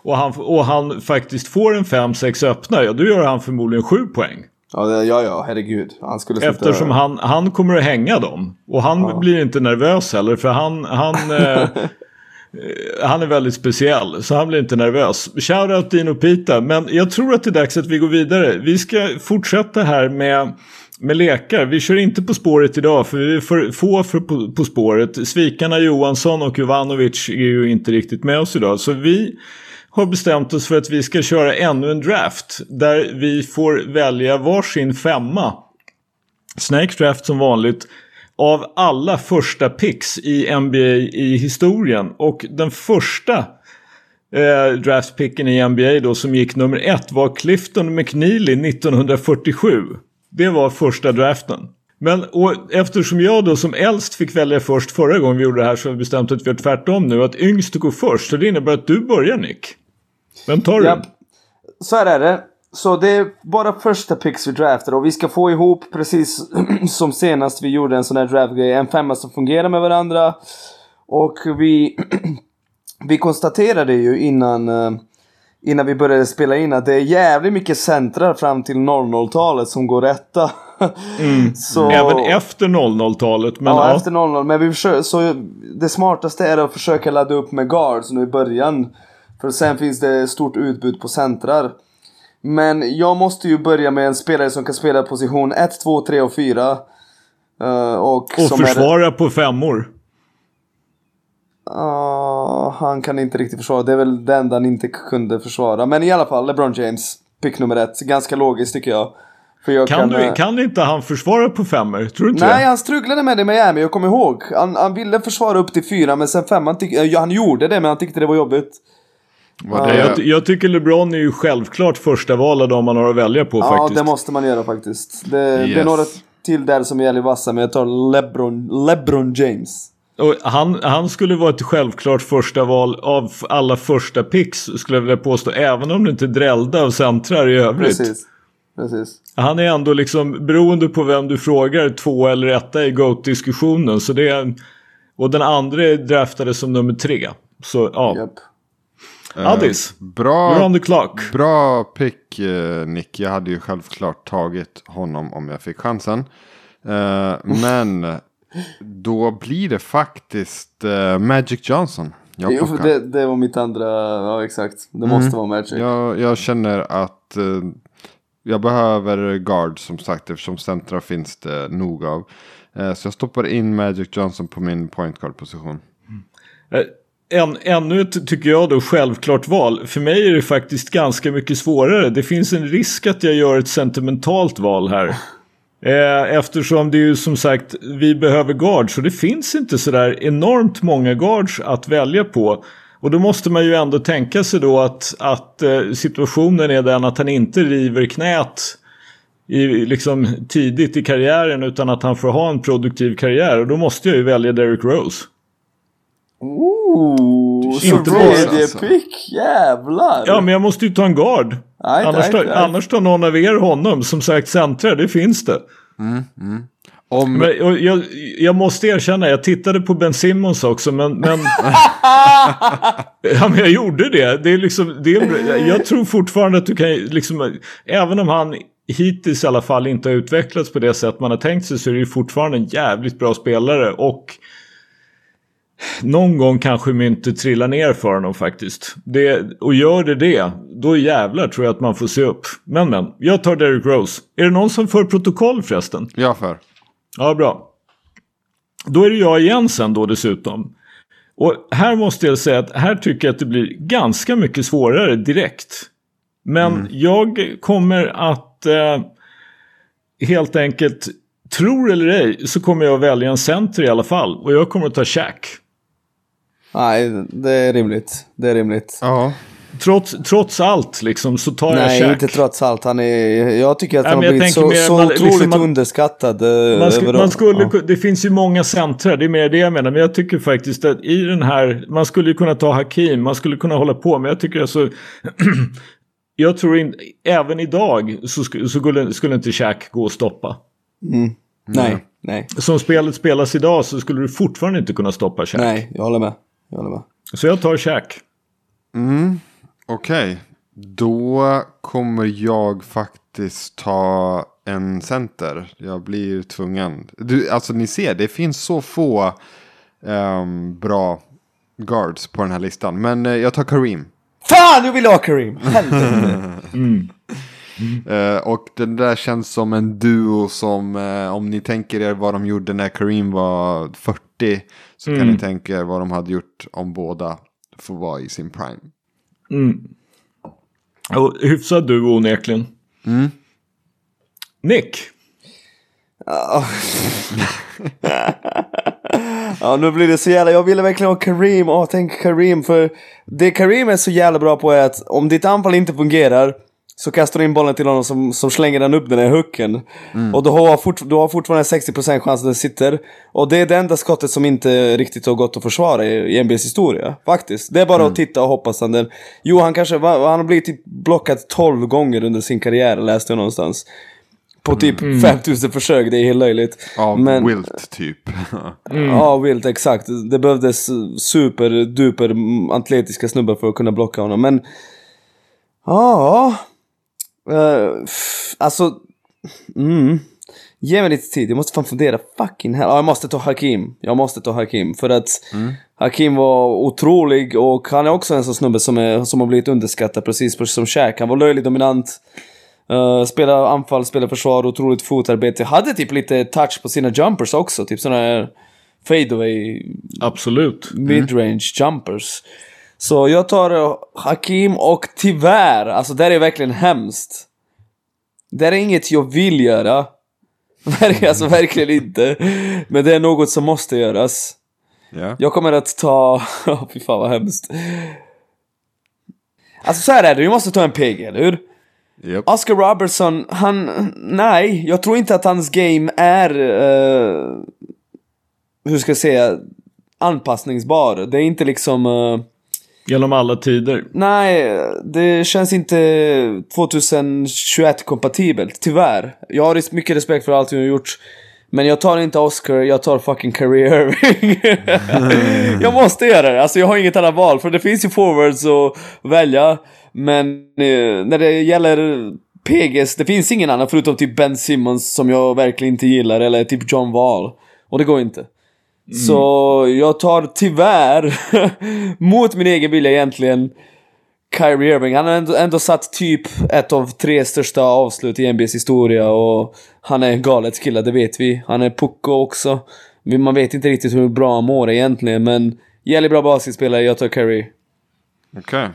Och, han, och han faktiskt får en 5-6 öppna, ja då gör han förmodligen 7 poäng. Ja, ja, ja, herregud. Han skulle Eftersom han, han kommer att hänga dem. Och han blir inte nervös heller för han, han, (laughs) eh, eh, han är väldigt speciell. Så han blir inte nervös. Shoutout Dino Pita. Men jag tror att det är dags att vi går vidare. Vi ska fortsätta här med, med lekar. Vi kör inte På spåret idag för vi är för få för på, på spåret. Svikarna Johansson och Jovanovic är ju inte riktigt med oss idag. Så vi har bestämt oss för att vi ska köra ännu en draft. Där vi får välja varsin femma Snakes Draft som vanligt av alla första picks i NBA i historien. Och den första eh, draftpicken i NBA då som gick nummer ett var Clifton McNeely 1947. Det var första draften. Men och eftersom jag då som äldst fick välja först förra gången vi gjorde det här så har vi bestämt att vi gör tvärtom nu. Att yngst går först. Så det innebär att du börjar Nick. Vem tar du? Japp. Så här är det. Så det är bara första picks vi draftar och vi ska få ihop precis (clears throat) som senast vi gjorde en sån här draftgrej. En femma som fungerar med varandra. Och vi, (clears throat) vi konstaterade ju innan, eh, innan vi började spela in att det är jävligt mycket centrar fram till 00-talet som går rätta. (laughs) Så... Även efter 00-talet. Men ja, ja, efter 00. Men vi försöker, så det smartaste är att försöka ladda upp med guards nu i början. För sen finns det stort utbud på centrar. Men jag måste ju börja med en spelare som kan spela position 1, 2, 3 och 4. Uh, och och som Är, försvara på femmor. Ah, han kan inte riktigt försvara. Det är väl det enda han inte kunde försvara. Men i alla fall, LeBron James. Pick nummer ett. Ganska logiskt tycker jag. För jag Kan, du, eh, kan inte han försvara på femmor? Tror du inte Nej, det? han strugglade med det i Miami, jag kommer ihåg. Han, han ville försvara upp till fyra, men sen femman tyckte... Ja, han gjorde det, men han tyckte det var jobbigt. Det, jag, jag tycker LeBron är ju självklart första val av dem man har att välja på Ja, faktiskt. det måste man göra faktiskt. Det, det är Yes. några till där som är jävligt vassa, men jag tar LeBron, LeBron James. Och han, han skulle vara ett självklart första val av alla första picks skulle jag vilja påstå. Även om det inte drällde av centrar i övrigt. Precis. Precis. Han är ändå liksom beroende på vem du frågar två eller etta i GOAT-diskussionen. Så det är, och den andra är draftade som nummer tre. Så ja, Japp. Addis. You're bra, on the clock. bra pick eh, Nick. Jag hade ju självklart tagit honom om jag fick chansen. Eh, men då blir det faktiskt eh, Magic Johnson. Jag Jo, det, det var mitt andra, ja exakt. Det måste vara Magic. Jag, jag känner att eh, jag behöver guard som sagt eftersom centra finns det nog av. Eh, så jag stoppar in Magic Johnson på min point guard position. Eh, en, ännu ett, tycker jag då, självklart val. För mig är det faktiskt ganska mycket svårare. Det finns en risk att jag gör ett sentimentalt val här. Eh, eftersom det är ju som sagt, vi behöver guards. Och det finns inte sådär enormt många guards att välja på. Och då måste man ju ändå tänka sig då att, att eh, situationen är den att han inte river knät i, liksom, tidigt i karriären utan att han får ha en produktiv karriär. Och då måste jag ju välja Derrick Rose. Ooh, så Inte bara, alltså. pick, jävlar! Ja, men jag måste ju ta en guard. Nej, annars, nej, tar, annars tar någon av er honom. Som sagt, centrar, det finns det. Om, Men, jag, jag måste erkänna, jag tittade på Ben Simmons också, men... men (laughs) ja, men jag gjorde det. det, är liksom, det är, jag tror fortfarande att du kan, liksom, även om han hittills i alla fall inte har utvecklats på det sätt man har tänkt sig, så är det ju fortfarande en jävligt bra spelare. Och någon gång kanske myntet trillar ner för honom faktiskt. Det, och gör det det, då jävlar tror jag att man får se upp. Men men, jag tar Derrick Rose. Är det någon som för protokoll förresten? jag för. Ja, bra. Då är det jag igen sen då dessutom. Och här måste jag säga att här tycker jag att det blir ganska mycket svårare direkt. Men jag kommer att eh, helt enkelt, tror eller ej, så kommer jag välja en center i alla fall. Och jag kommer att ta Shaq. Nej, det är rimligt. Det är rimligt. Ja. Trots, trots allt liksom så tar Nej, jag Shaq. inte trots allt. Han är, jag tycker att Nej, han har blivit så, mer, så man- otroligt liksom man- underskattad. eh, Man, sk- man skulle, Ja. Det finns ju många centrar, det är mer det jag menar. Men jag tycker faktiskt att i den här, man skulle ju kunna ta Hakim, man skulle kunna hålla på. Men jag tycker alltså, (clears throat) jag tror in, även idag så, sk- så skulle, skulle inte Shaq gå att stoppa. Nej, nej, Som spelet spelas idag så skulle du fortfarande inte kunna stoppa Shaq. nej. Jag håller med. Jag håller med. Så jag tar Shaq. Okej. Då kommer jag faktiskt ta en center. Jag blir tvungen. Du, alltså ni ser, det finns så få ehm, bra guards på den här listan. Men eh, jag tar Kareem. Fan, jag vill ha Kareem! Helvete. (laughs) Eh, och den där känns som en duo som, eh, om ni tänker er vad de gjorde när Kareem var 40. Så kan ni tänka er vad de hade gjort om båda får vara i sin prime. Och hyfsad du onekligen. Nick. (laughs) Ja, nu blir det så jävla... Jag ville verkligen ha Kareem. Åh, tänk Kareem. För det Kareem är så jävla bra på är att om ditt anfall inte fungerar Så kastar du in bollen till honom som, som slänger den upp den här hooken. Och då har, fort, då har fortfarande 60% chans att den sitter. Och det är det enda skottet som inte riktigt har gått att försvara i, i NBAs historia. Faktiskt. Det är bara att titta och hoppas han den. Jo, han kanske han har blivit typ blockad 12 gånger under sin karriär, läste jag någonstans. På typ 5000 försök, det är helt löjligt. Av Men- Wilt typ. (laughs) Ja, Wilt, exakt. Det behövdes superduper atletiska snubbar för att kunna blocka honom. Men... Ja... Uh, alltså... Mm. Ge mig lite tid, jag måste fan fundera. Fucking hell. Ja, jag måste ta Hakim. Jag måste ta Hakim. För att Hakim var otrolig och han är också en sån snubbe som, är, som har blivit underskattad precis som Shaq. Han var löjligt dominant. Uh, spelar anfall, spelar försvar, otroligt fotarbete. Hade typ lite touch på sina jumpers också. Typ såna här fadeaway Absolut. midrange jumpers. Så jag tar Hakim och tyvärr, alltså det här är verkligen hemskt. Det här är inget jag vill göra. (laughs) Verk- Alltså verkligen inte. Men det är något som måste göras. Ja. Jag kommer att ta... (laughs) Oh, fy fan vad hemskt. Alltså så här är det, vi måste ta en PG, eller hur? Japp. Oscar Robertson, han... Nej, jag tror inte att hans game är... eh, hur ska jag säga? Anpassningsbar. Det är inte liksom... eh, Genom alla tider. nej, det känns inte 2021-kompatibelt, tyvärr. Jag har mycket respekt för allt hon har gjort. Men jag tar inte Oscar, jag tar fucking career Irving. (laughs) jag måste göra det, alltså jag har inget annat val. För det finns ju forwards att välja. Men eh, när det gäller PGs, det finns ingen annan förutom typ Ben Simmons som jag verkligen inte gillar. Eller typ John Wall. Och det går inte. Så jag tar tyvärr, (laughs) mot min egen vilja egentligen, Kyrie Irving. Han har ändå, ändå satt typ ett av tre största avslut i NBAs historia och han är en galet kille, det vet vi. Han är pucko också. Man vet inte riktigt hur bra han mår egentligen, men jävligt bra basketspelare, jag tar Kyrie. Okej.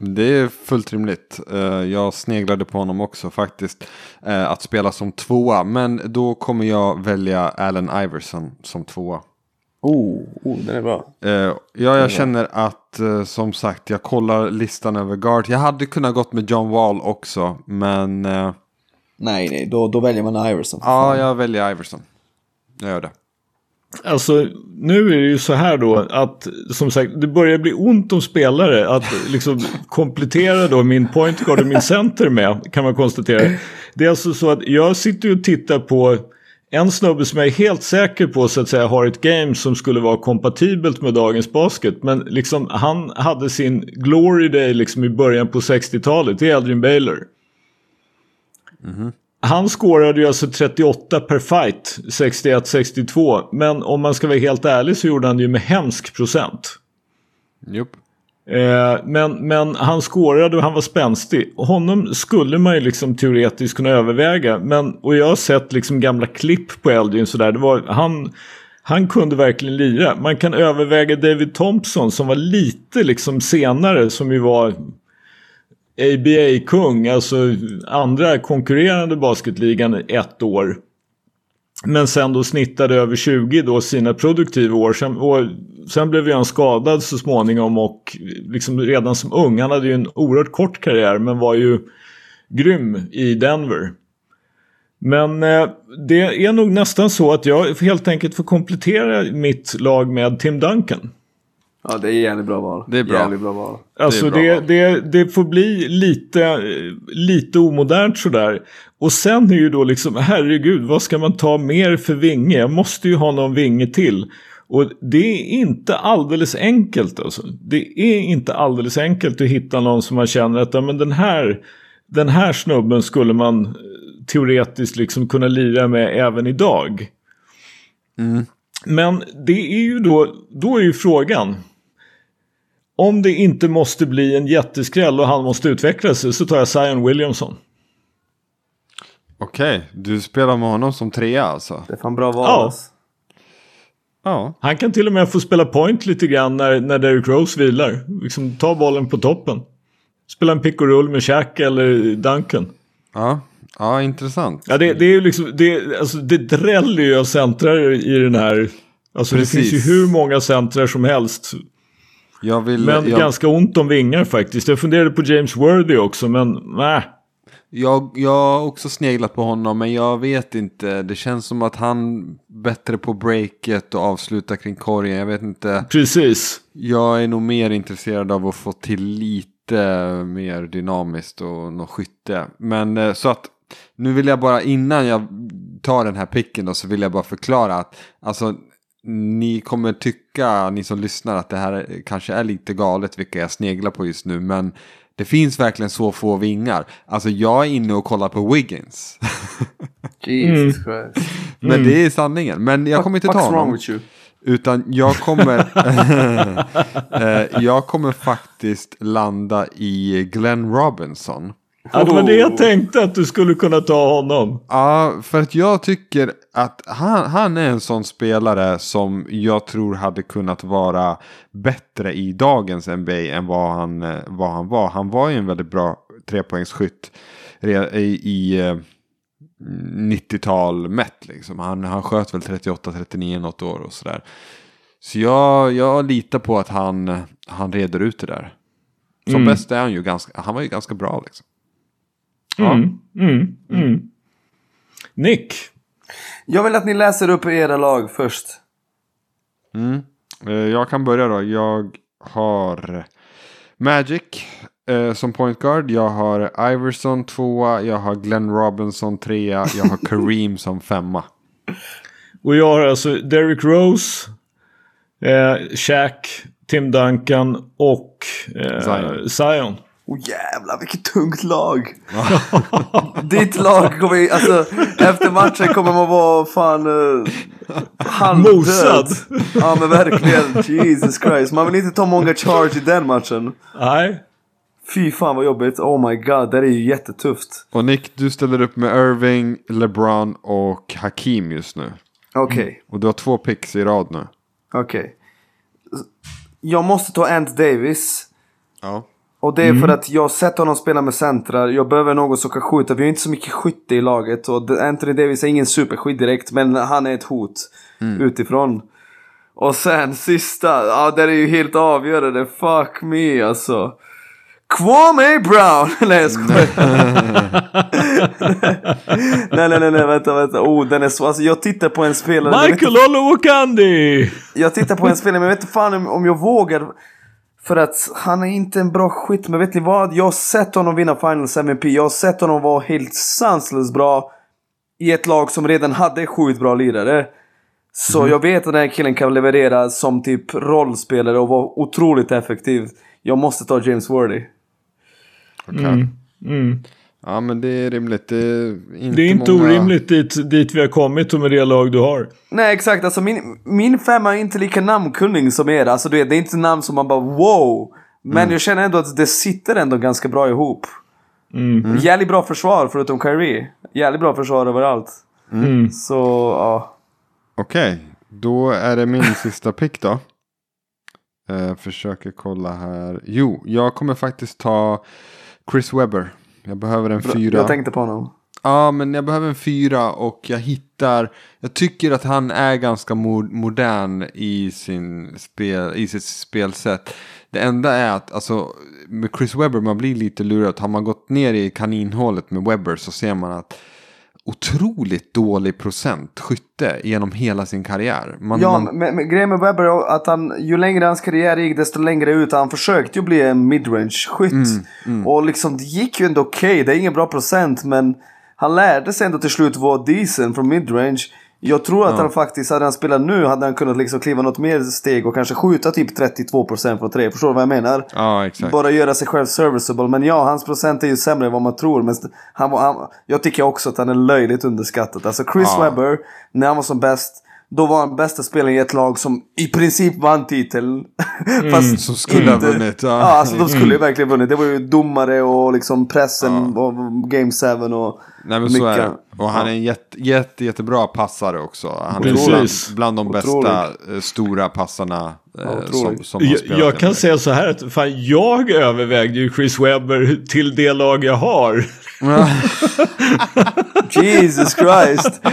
Det är fullt rimligt. Eh, jag sneglade på honom också faktiskt. eh, att spela som tvåa. Men då kommer jag välja Allen Iverson som tvåa. Oh, oh den är bra. Eh, ja, jag känner att eh, som sagt jag kollar listan över guard. Jag hade kunnat gått med John Wall också. Men eh, Nej, nej, då, då väljer man Iverson. ja, jag väljer Iverson. Jag gör det. Alltså, nu är det ju så här då att som sagt, det börjar bli ont om spelare att liksom komplettera då min point guard och min center med, kan man konstatera. Det är alltså så att jag sitter ju och tittar på en snubbe som jag är helt säker på så att säga har ett game som skulle vara kompatibelt med dagens basket. Men liksom han hade sin glory day liksom i början på 60-talet, det är Aldrin Baylor. Han skårade ju alltså 38 per fight 61-62. Men om man ska vara helt ärlig så gjorde han det ju med hemsk procent. Jupp. Eh, men, men han skårade och han var spänstig. Honom skulle man ju liksom teoretiskt kunna överväga. Men, och jag har sett liksom gamla klipp på Eldin sådär. Det var, han, han kunde verkligen lira. Man kan överväga David Thompson som var lite liksom senare. Som ju var ABA-kung. Alltså andra konkurrerande basketligan ett år. Men sen då snittade över 20 då sina produktiva år. Sen, och sen blev han skadad så småningom och liksom redan som ung. Han hade ju en oerhört kort karriär men var ju grym i Denver. Men eh, det är nog nästan så att jag helt enkelt får komplettera mitt lag med Tim Duncan. Ja, det är jävligt bra val. Det är bra. Jävligt bra val. Alltså bra det, val. det, det får bli lite, lite omodernt sådär. Och sen är ju då liksom, herregud, vad ska man ta mer för vinge? Jag måste ju ha någon vinge till. Och det är inte alldeles enkelt alltså. Det är inte alldeles enkelt att hitta någon som man känner att ja, men den, här, den här snubben skulle man eh, teoretiskt liksom kunna lira med även idag. Men det är ju då, då är ju frågan. Om det inte måste bli en jätteskräll och han måste utveckla sig så tar jag Zion Williamson. Okej, du spelar med honom som trea alltså? Det är fan bra val Ja. alltså. Ja. Han kan till och med få spela point lite grann när, när Derrick Rose vilar. Liksom ta bollen på toppen. Spela en pick och roll med Shaq eller Duncan. Ja, ja intressant. Ja, det, det är ju liksom, det, alltså, det dräller ju av centrar i den här. Alltså det finns ju hur många centrar som helst. Vill... Men jag, ganska ont om vingar faktiskt. Jag funderade på James Worthy också, men nej. Jag, jag har också sneglat på honom, men jag vet inte. Det känns som att han bättre på breaket och avsluta kring korgen. Jag vet inte. Precis. Jag är nog mer intresserad av att få till lite mer dynamiskt och något skytte. Men eh, så att nu vill jag bara innan jag tar den här picken då så vill jag bara förklara att alltså ni kommer tycka, ni som lyssnar, att det här kanske är lite galet vilka jag sneglar på just nu. Men det finns verkligen så få vingar. Alltså jag är inne och kollar på Wiggins. (laughs) Jesus Christ. Men det är sanningen. Men jag kommer inte ta What's wrong honom. with you? Utan jag kommer, (laughs) (laughs) eh, jag kommer faktiskt landa i Glenn Robinson. Ja, det var det jag tänkte att du skulle kunna ta honom. Ja, för att jag tycker att han, han är en sån spelare som jag tror hade kunnat vara bättre i dagens NBA än vad han, eh, vad han var. Han var ju en väldigt bra trepoängsskytt re- i, i eh, 90-tal mätt. Liksom. Han, han sköt väl 38-39 något år och sådär. Så jag, jag litar på att han, han reder ut det där. Som Mm. bäst är han ju ganska, han var ju ganska bra liksom. Ja. Mm, mm, mm. Nick. Jag vill att ni läser upp era lag först. Mm. Eh, Jag kan börja då. Jag har Magic eh, som point guard. Jag har Iverson tvåa. Jag har Glenn Robinson trea. Jag har (laughs) Kareem som femma. Och jag har alltså Derrick Rose, eh, Shaq, Tim Duncan och eh, Zion. Zion. Åh jävlar vilket tungt lag. (laughs) Ditt lag kommer, alltså efter matchen kommer man vara fan uh, halvdöd. Mosad. Ja men verkligen, Jesus Christ. Man vill inte ta många charge i den matchen. Nej. Fy fan vad jobbigt, oh my god, det är ju jättetufft. Och Nick, du ställer upp med Irving, LeBron och Hakim just nu. Okej, Och du har två picks i rad nu. okej. Jag måste ta Ant Davis. Ja. Och det är för att jag har sett honom spela med centrar. Jag behöver någon som kan skjuta. Vi har inte så mycket skytte i laget. Och Anthony Davis är ingen superskytt direkt. Men han är ett hot utifrån. Och sen (laughs) sista. Ja, det är ju helt avgörande. Fuck me alltså. Kwame Brown! (laughs) nej jag skojar. (laughs) nej nej nej nej vänta vänta. Oh den är så. Alltså jag tittar på en spelare. Michael Olowokandi! jag tittar på en spelare men jag vet inte fan om- om jag vågar. För att han är inte en bra skytt. Men vet ni vad? Jag har sett honom vinna Finals MVP. Jag har sett honom vara helt sanslöst bra. I ett lag som redan hade sjukt bra lirare. Så jag vet att den här killen kan leverera som typ rollspelare och vara otroligt effektiv. Jag måste ta James Worthy. Okej. Mm. Ja men det är rimligt. Det är inte, Det är inte många... orimligt dit, dit vi har kommit och med det lag du har. Nej exakt, alltså min, min femma är inte lika namnkunnig som er. Alltså du vet, det är inte namn som man bara wow. Men jag känner ändå att det sitter ändå ganska bra ihop. Mm. Jävligt bra försvar förutom Kyrie. Jävligt bra försvar överallt. Mm. Så ja. Okej, då är det min sista pick då. Eh, försöker kolla här. Jo, jag kommer faktiskt ta Chris Webber. Jag behöver en fyra. Jag tänkte på honom. Ja, men jag behöver en fyra och jag hittar. Jag tycker att han är ganska mo- modern i, sin spel, i sitt spelsätt. Det enda är att alltså, med Chris Webber man blir lite lurad. Har man gått ner i kaninhålet med Webber så ser man att otroligt dålig procent skytte genom hela sin karriär. Man, Ja, man, men, men grejen med Webber är att han, ju längre hans karriär gick desto längre ut. Han försökte ju bli en midrange skytt. Mm, Och liksom det gick ju ändå okej. Det är ingen bra procent men han lärde sig ändå till slut vara decent från midrange. Jag tror att han faktiskt, hade han spelat nu hade han kunnat liksom kliva något mer steg och kanske skjuta typ 32% från tre. Förstår du vad jag menar? ja, exakt. Bara göra sig själv serviceable. Men ja, hans procent är ju sämre än vad man tror. Men han, han, jag tycker också att han är löjligt underskattad. Alltså Chris Ja. Webber, när han var som bäst. Då var han bästa spelaren i ett lag som i princip vann titeln. Fast som skulle ha inte- vunnit, ja. Ja, alltså de skulle ju verkligen vunnit. Det var ju domare och liksom pressen och Game 7 och Nej men så är det. Och han är en jätte, jätte, jättebra passare också. Han är bland, bland de bästa Otrolig. eh, stora passarna eh, som, som Jag, jag kan säga så här att fan, jag övervägde ju Chris Webber till det lag jag har. (laughs) Jesus Christ. Ja,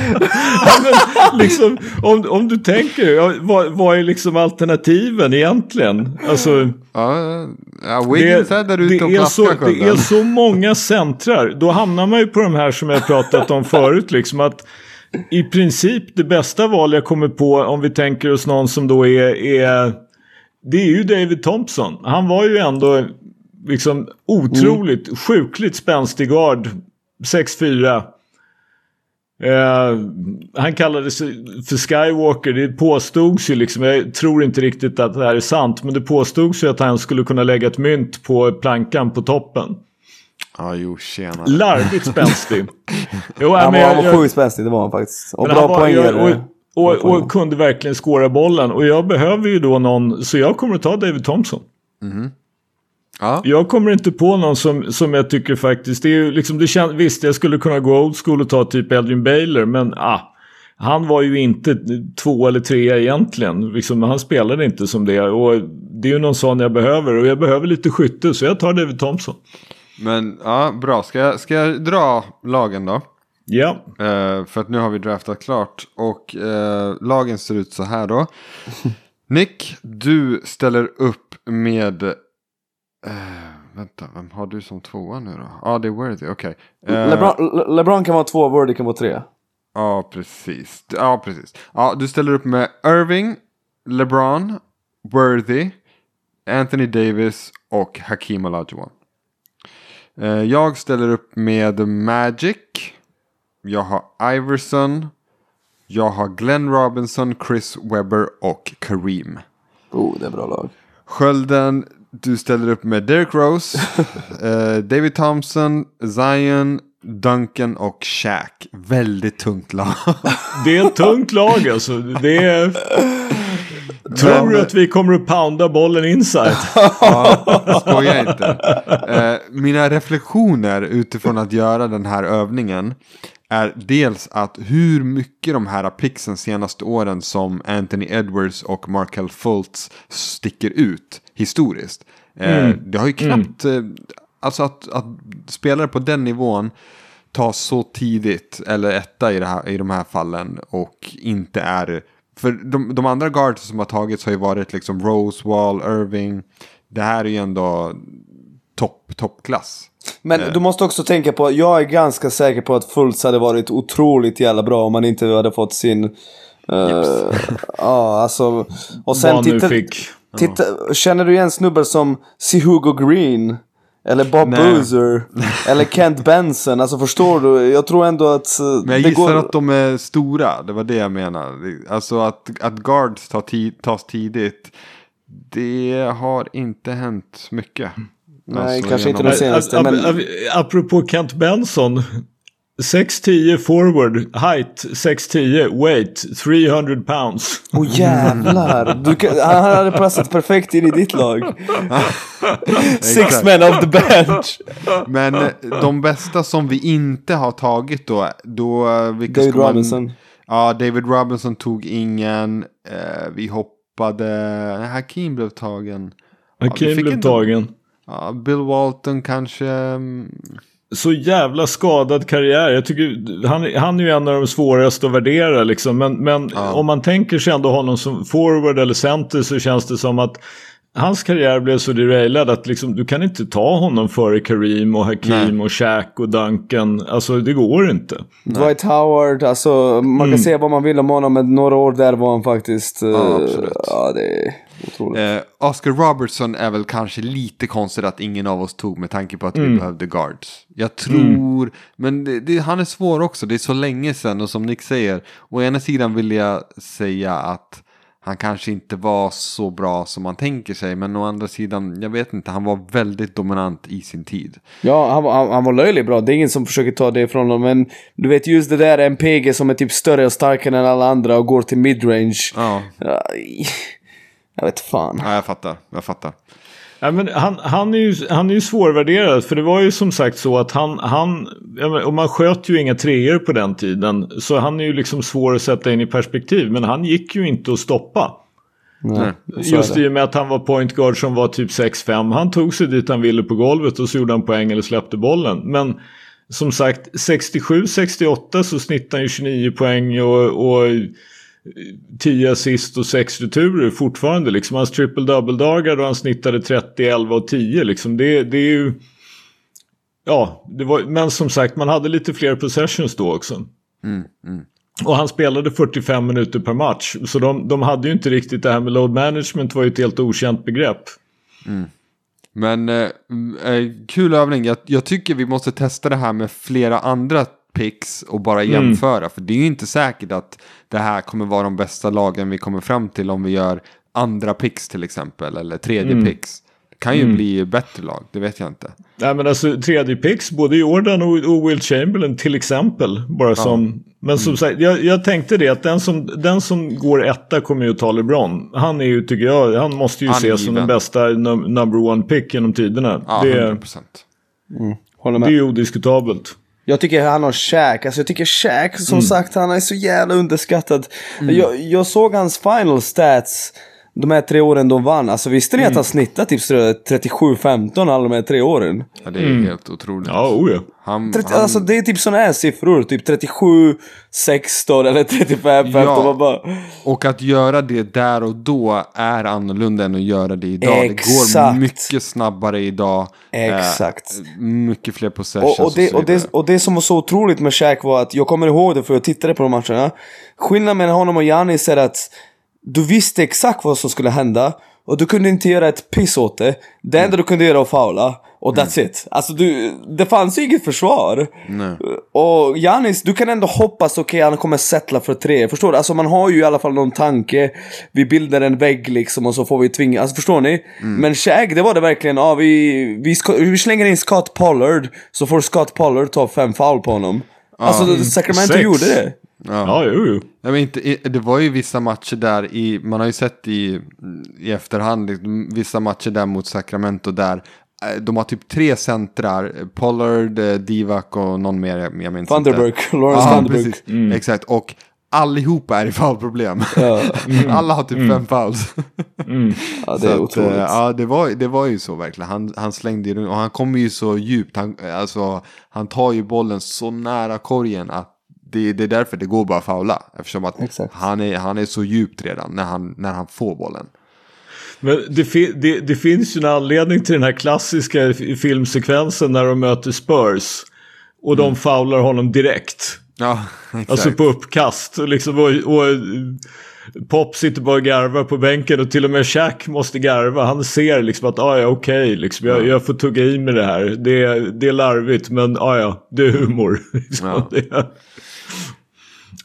men, liksom, om, om du tänker, vad, vad är liksom alternativen egentligen? Alltså, Ja, ja Wiggins är där ute och det, är så, det är så många centrar. Då hamnar man ju på de här som jag pratat om förut. Liksom att I princip det bästa val jag kommer på om vi tänker oss någon som då är, är det är ju David Thompson. Han var ju ändå liksom otroligt Mm. sjukligt spänstig guard. 6-4. Eh, han kallades för Skywalker. Det påstods ju liksom, jag tror inte riktigt att det här är sant, men det påstods ju att han skulle kunna lägga ett mynt på plankan på toppen. Ja, jo, tjena. Larvigt spänstig. (laughs) Jo, Han men var, han var sjukt spänstig, det var han faktiskt. Och men bra poängare. Och, och, och kunde verkligen skåra bollen. Och jag behöver ju då någon, så jag kommer att ta David Thompson. Ja, Jag kommer inte på någon som, som jag tycker faktiskt, det är ju liksom, det känns, visst jag skulle kunna gå old school och ta typ Edwin Baylor, men ah, han var ju inte två eller tre egentligen. Liksom, han spelade inte som det. Och det är ju någon sån jag behöver. Och jag behöver lite skytte, så jag tar David Thompson. Men ja, bra. Ska jag, ska jag dra lagen då? Ja, Eh, för att nu har vi draftat klart. Och eh, lagen ser ut så här då. (laughs) Nick, du ställer upp med... eh, vänta, vem har du som tvåa nu då? Ja, det är Worthy, okej. Eh, LeBron, Le- LeBron kan vara två, Wordy kan vara tre. Ja, precis. Ja, precis. Ja, du ställer upp med Irving, LeBron, Worthy, Anthony Davis och Hakim Olajuwon. Eh, Jag ställer upp med Magic. Jag har Iverson. Jag har Glenn Robinson, Chris Webber och Kareem. Oh, det är bra lag. Skölden, du ställer upp med Derrick Rose, (laughs) eh, David Thompson, Zion, Duncan och Shaq. Väldigt tungt lag. det är ett tungt lag alltså. Det är... (laughs) Tror du att vi kommer att pounda bollen inside? (laughs) Ja, skoja inte. Eh, mina reflektioner utifrån att göra den här övningen är dels att hur mycket de här picksen senaste åren som Anthony Edwards och Markel Fultz sticker ut historiskt. Eh, Det har ju knappt, eh, alltså att, att spelare på den nivån tas så tidigt, eller etta i, det här, i de här fallen, och inte är... För de, de andra guards som har tagits har ju varit liksom Rosewall, Irving. Det här är ju ändå topp, toppklass. Men du måste också tänka på, jag är ganska säker på att Fultz hade varit otroligt jävla bra om han inte hade fått sin... eh, (laughs) Ja, alltså... Och sen titta, fick. titta, känner du igen snubbar som C. Hugo Green? Eller Bob Nej. Boozer? (laughs) eller Kent Benson? Alltså förstår du? Jag tror ändå att... eh, Men jag det gissar går... att de är stora, det var det jag menade. Alltså att, att guards tar ti- tas tidigt, det har inte hänt mycket. Nej, Alltså, kanske inte genom- de senaste, men- ap- Apropå Kent Benson. 6'10 forward, height 6'10, weight 300 pounds. Åh oh, jävlar! Du, kan- han hade passat perfekt in i ditt lag. (laughs) Six men of the bench. (laughs) Men eh, de bästa som vi inte har tagit då, då eh, David man- Robinson. Ja, David Robinson tog ingen. Eh, vi hoppade, Hakim blev tagen. Ja, Hakim fick blev ändå- tagen. Ja, Bill Walton kanske. Så jävla skadad karriär. Jag tycker, han, han är ju en av de svåraste att värdera liksom. Men, men om man tänker sig ändå honom som forward eller center så känns det som att hans karriär blev så derailad att liksom, du kan inte ta honom före Kareem och Hakim Nej. och Shaq och Duncan. Alltså det går inte. Dwight Howard, alltså man Mm. kan säga vad man vill om honom men några år där var han faktiskt... eh, Ja, absolut. Ja, det är otroligt. Eh, Oscar Robertson är väl kanske lite konstigt att ingen av oss tog med tanke på att vi behövde guards. Jag tror, men det, det, han är svår också, det är så länge sedan och som Nick säger, å ena sidan vill jag säga att han kanske inte var så bra som man tänker sig, men å andra sidan, jag vet inte, han var väldigt dominant i sin tid. Ja, han, var- han, han var löjligt bra. Det är ingen som försöker ta det ifrån honom. Men du vet just det där en PG som är typ större och starkare än alla andra och går till midrange. Ja, Ja, jag vet fan. ja jag fattar, jag fattar. Ja, men han, han, är ju, han är ju svårvärderad. För det var ju som sagt så att han, han och man sköt ju inga treor på den tiden. Så han är ju liksom svår att sätta in i perspektiv. Men han gick ju inte att stoppa. Nej, så Just i och med att han var point guard som var typ 6-5. Han tog sig dit han ville på golvet och så gjorde han poäng eller släppte bollen. Men som sagt 67-68 så snittar han ju 29 poäng och, och 10 assist och 6 returer fortfarande. Liksom. Hans triple double-dagar då han snittade 30, 11 och 10. Liksom. Det, det är ju... Ja, det var, men som sagt man hade lite fler possessions då också. Mm, mm. Och han spelade 45 minuter per match. Så de, de hade ju inte riktigt det här med load management var ju ett helt okänt begrepp. Men eh, eh, kul övning. Jag, jag tycker vi måste testa det här med flera andra picks och bara jämföra. För det är ju inte säkert att det här kommer vara de bästa lagen vi kommer fram till om vi gör andra picks till exempel. Eller tredje picks. Det kan ju bli bättre lag, det vet jag inte. Nej men alltså tredje picks, både Jordan och, och Will Chamberlain till exempel. Bara som, men som sagt, jag, jag tänkte det att den som, den som går etta kommer ju att ta LeBron. Han är ju, tycker jag, han måste ju ses som den bästa num number one pick genom tiderna. Ja, det, 100%. Håller det är ju odiskutabelt. Jag tycker han har Shaq, alltså jag tycker Shaq som sagt han är så jävla underskattad. Jag, jag såg hans final stats de här tre åren de vann. Alltså visste ni att han snittat typ sådär 37-15 alla de här tre åren? Ja, det är helt otroligt. Ja, oh ja. Han, 30, han, Alltså det är typ sådana här siffror, typ 37, 16 eller 35, 15. Ja. Bara, Och att göra det där och då är annorlunda än att göra det idag. Det går Exakt. mycket snabbare idag. Exakt. Eh, mycket fler possessions och, och, det, och, det, och det som var så otroligt med Shaq var att jag kommer ihåg det för jag tittade på de matcherna. Skillnaden mellan honom och Giannis är att du visste exakt vad som skulle hända och du kunde inte göra ett piss åt det. Det enda du kunde göra var att faula. Och that's it. Alltså du, det fanns ju inget försvar. Nej. Och Janis, du kan ändå hoppas, okej han kommer settla för tre. Förstår du? Alltså man har ju i alla fall någon tanke. Vi bildar en vägg liksom och så får vi tvinga, alltså förstår ni? Men Shaq, det var det verkligen, ja vi, vi, vi slänger in Scott Pollard, så får Scott Pollard ta fem foul på honom. Alltså Sacramento Sex. gjorde det. Ja, jo, jo. Jag vet inte, det var ju vissa matcher där i, man har ju sett i, i efterhand, liksom, vissa matcher där mot Sacramento där eh, de har typ tre centrar, Pollard, eh, Divac och någon mer, jag, minns Vanderburg, inte. (laughs) Lawrence Ja, Vanderburg. precis. Exakt, och allihopa är i foulproblem. (laughs) Alla har typ fem fouls. (laughs) Ja, det Så är att, otroligt. eh, ja, det var, det var ju så verkligen. Han, han slängde ju och han kommer ju så djupt. Han, alltså, han tar ju bollen så nära korgen att det, det är därför det går bara att faula. Eftersom att Exakt. han är, han är så djupt redan när han, när han får bollen. Men det, fi- det, det finns ju en anledning till den här klassiska filmsekvensen när de möter Spurs. Och de faular honom direkt. Ja, (laughs) exakt. Alltså på uppkast. Och, liksom, och, och Pop sitter bara och garvar på bänken och till och med Shaq måste garva. Han ser liksom att ah, ja okej, liksom, jag, jag får tugga i med det här. Det, är- det är larvigt men ah, ja, det är humor. (laughs) Liksom,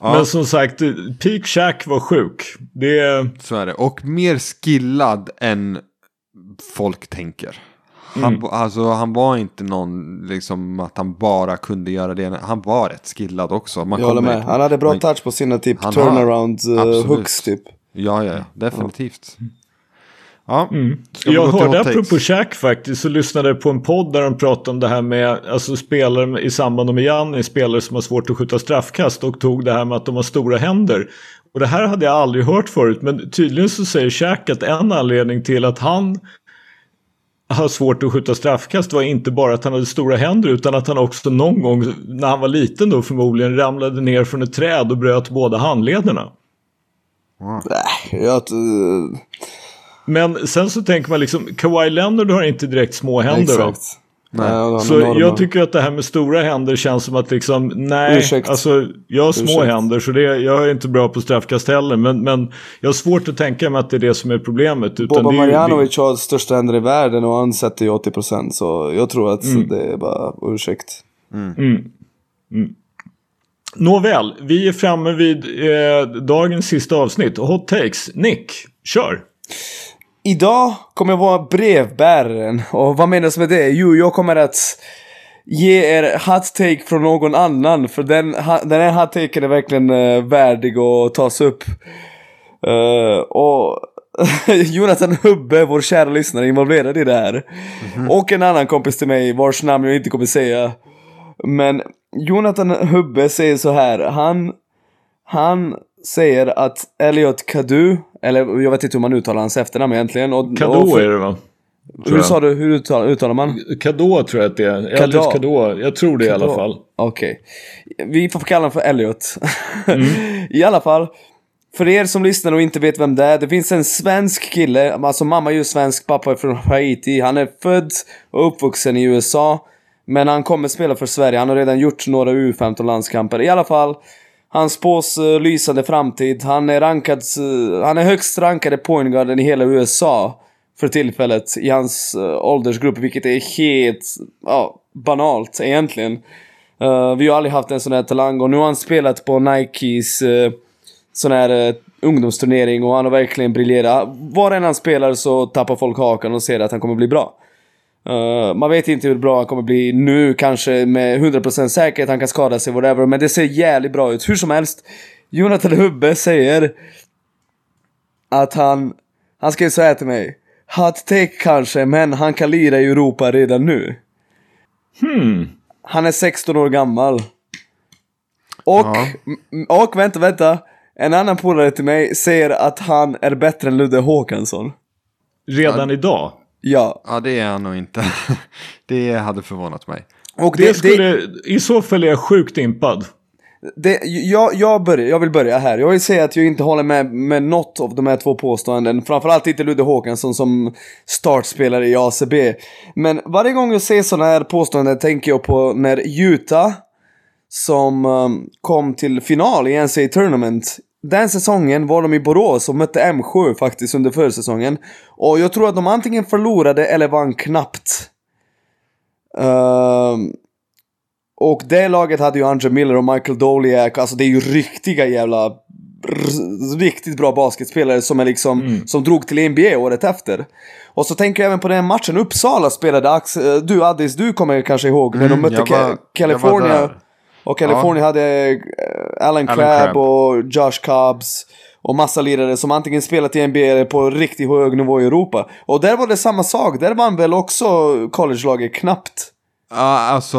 Ja. Men som sagt, Peak Shaq var sjuk. Det, Så är det. Och mer skillad än folk tänker. Han, alltså, han var inte någon, liksom att han bara kunde göra det. Han var rätt skillad också. Man jag håller med. Han hade bra man- touch på sina typ har- turnaround uh, absolut. hooks typ. Ja, ja. Definitivt. Ja, Mm. Jag hörde apropå Shaq faktiskt så lyssnade jag på en podd där de pratade om det här med alltså spelare i samband med Gianni, spelare som har svårt att skjuta straffkast och tog det här med att de har stora händer. Och det här hade jag aldrig hört förut men tydligen så säger Shaq att en anledning till att han har svårt att skjuta straffkast var inte bara att han hade stora händer utan att han också någon gång när han var liten då förmodligen ramlade ner från ett träd och bröt båda handlederna. Äh, jag, Men sen så tänker man liksom Kawhi Leonard har inte direkt små händer exakt. Nej, har Så jag tycker att det här med stora händer känns som att liksom, nej, Ursäkt. alltså jag har små Ursäkt. händer så det, jag är inte bra på straffkast heller. Men, men jag har svårt att tänka mig att det är det som är problemet. Utan Boba Marjanovic har största händer i världen och han sätter ju 80% så jag tror att Mm. det är bara ursäkt. Nåväl, vi är framme vid eh, dagens sista avsnitt. Hot takes. Nick, kör! Idag kommer jag vara brevbäraren och vad menas med det? Jo, jag kommer att ge er hot take från någon annan för den, den här hot taken är verkligen uh, värdig att tas upp. Eh, och (laughs) Jonathan Hubbe, vår kära lyssnare, är involverad i det här. Och en annan kompis till mig vars namn jag inte kommer säga. Men Jonathan Hubbe säger så här, han, han säger att Elliot Kadu, eller jag vet inte hur man uttalar hans efternamn egentligen. Och, Kadå är det va? Hur sa du, hur uttalar, uttalar man? Kadå tror jag att det är. Elliot Kadå. Jag tror det i alla fall. Okej. Vi får kalla honom för Elliot. Mm. (laughs) I alla fall. För er som lyssnar och inte vet vem det är. Det finns en svensk kille. Alltså mamma är ju svensk, pappa är från Haiti. Han är född och uppvuxen i USA. Men han kommer spela för Sverige. Han har redan gjort några U15-landskamper. I alla fall. Han spås uh, eh, lysande framtid. Han är rankad, uh, han är högst rankade pointguarden i hela USA. För tillfället i hans uh, åldersgrupp, vilket är helt uh, banalt egentligen. Uh, vi har aldrig haft en sån här talang och nu har han spelat på Nikes uh, sån här uh, ungdomsturnering och han har verkligen briljerat. Var än han spelar så tappar folk hakan och ser att han kommer bli bra. Uh, man vet inte hur bra han kommer bli nu, kanske med 100% säkerhet, han kan skada sig, whatever. Men det ser jävligt bra ut. Hur som helst, Jonathan Hubbe säger att han, han skrev så här till mig. Hot take kanske, men han kan lira i Europa redan nu. Hmm. Han är 16 år gammal. Och, Ja. och vänta, vänta. En annan polare till mig säger att han är bättre än Ludde Håkansson. Redan idag. Ja. Ja, det är han nog inte. (laughs) det hade förvånat mig. Och Det det, skulle, I så fall är jag sjukt impad. det, jag, jag, börjar, jag vill börja här. Jag vill säga att jag inte håller med med något av de här två påståenden. Framförallt inte Ludde Håkansson som startspelare i ACB. Men varje gång jag ser sådana här påståenden tänker jag på när Utah som um, kom till final i NCAA Tournament. Den säsongen var de i Borås och mötte M7 faktiskt under försäsongen. Och jag tror att de antingen förlorade eller vann knappt. Ehm, och det laget hade ju Andre Miller och Michael Doliak, alltså det är ju riktiga jävla riktigt bra basketspelare som är liksom, som drog till NBA året efter. Och så tänker jag även på den matchen Uppsala spelade, Ax, eh, du Addis, du kommer kanske ihåg när de Mm, mötte Ca- jag var California. Och California hade eh, Alan Crabb Crabb. och Josh Cobbs och massa lirare som antingen spelat i NBA eller på riktigt hög nivå i Europa. Och där var det samma sak, där vann väl också college-laget knappt. Ja, alltså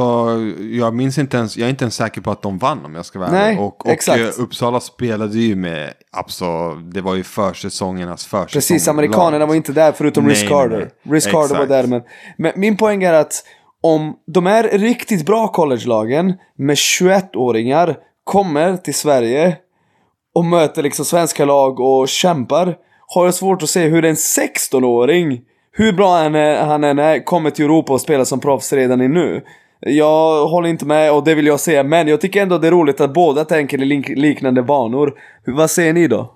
jag minns inte ens, jag är inte ens säker på att de vann om jag ska vara Nej, ärlig. Och, och exakt. eh, Uppsala spelade ju med, alltså det var ju försäsongernas försäsong. Precis, amerikanerna var inte där förutom Nej, Riz nej, Carter. nej. Riz Carter var där men, men min poäng är att om de här riktigt bra college-lagen med 21-åringar kommer till Sverige och möter liksom svenska lag och kämpar har jag svårt att se hur en 16-åring, hur bra han, är, han än är, kommer till Europa och spelar som proffs redan i nu. Jag håller inte med och det vill jag säga, men jag tycker ändå det är roligt att båda tänker i liknande banor. Vad säger ni då?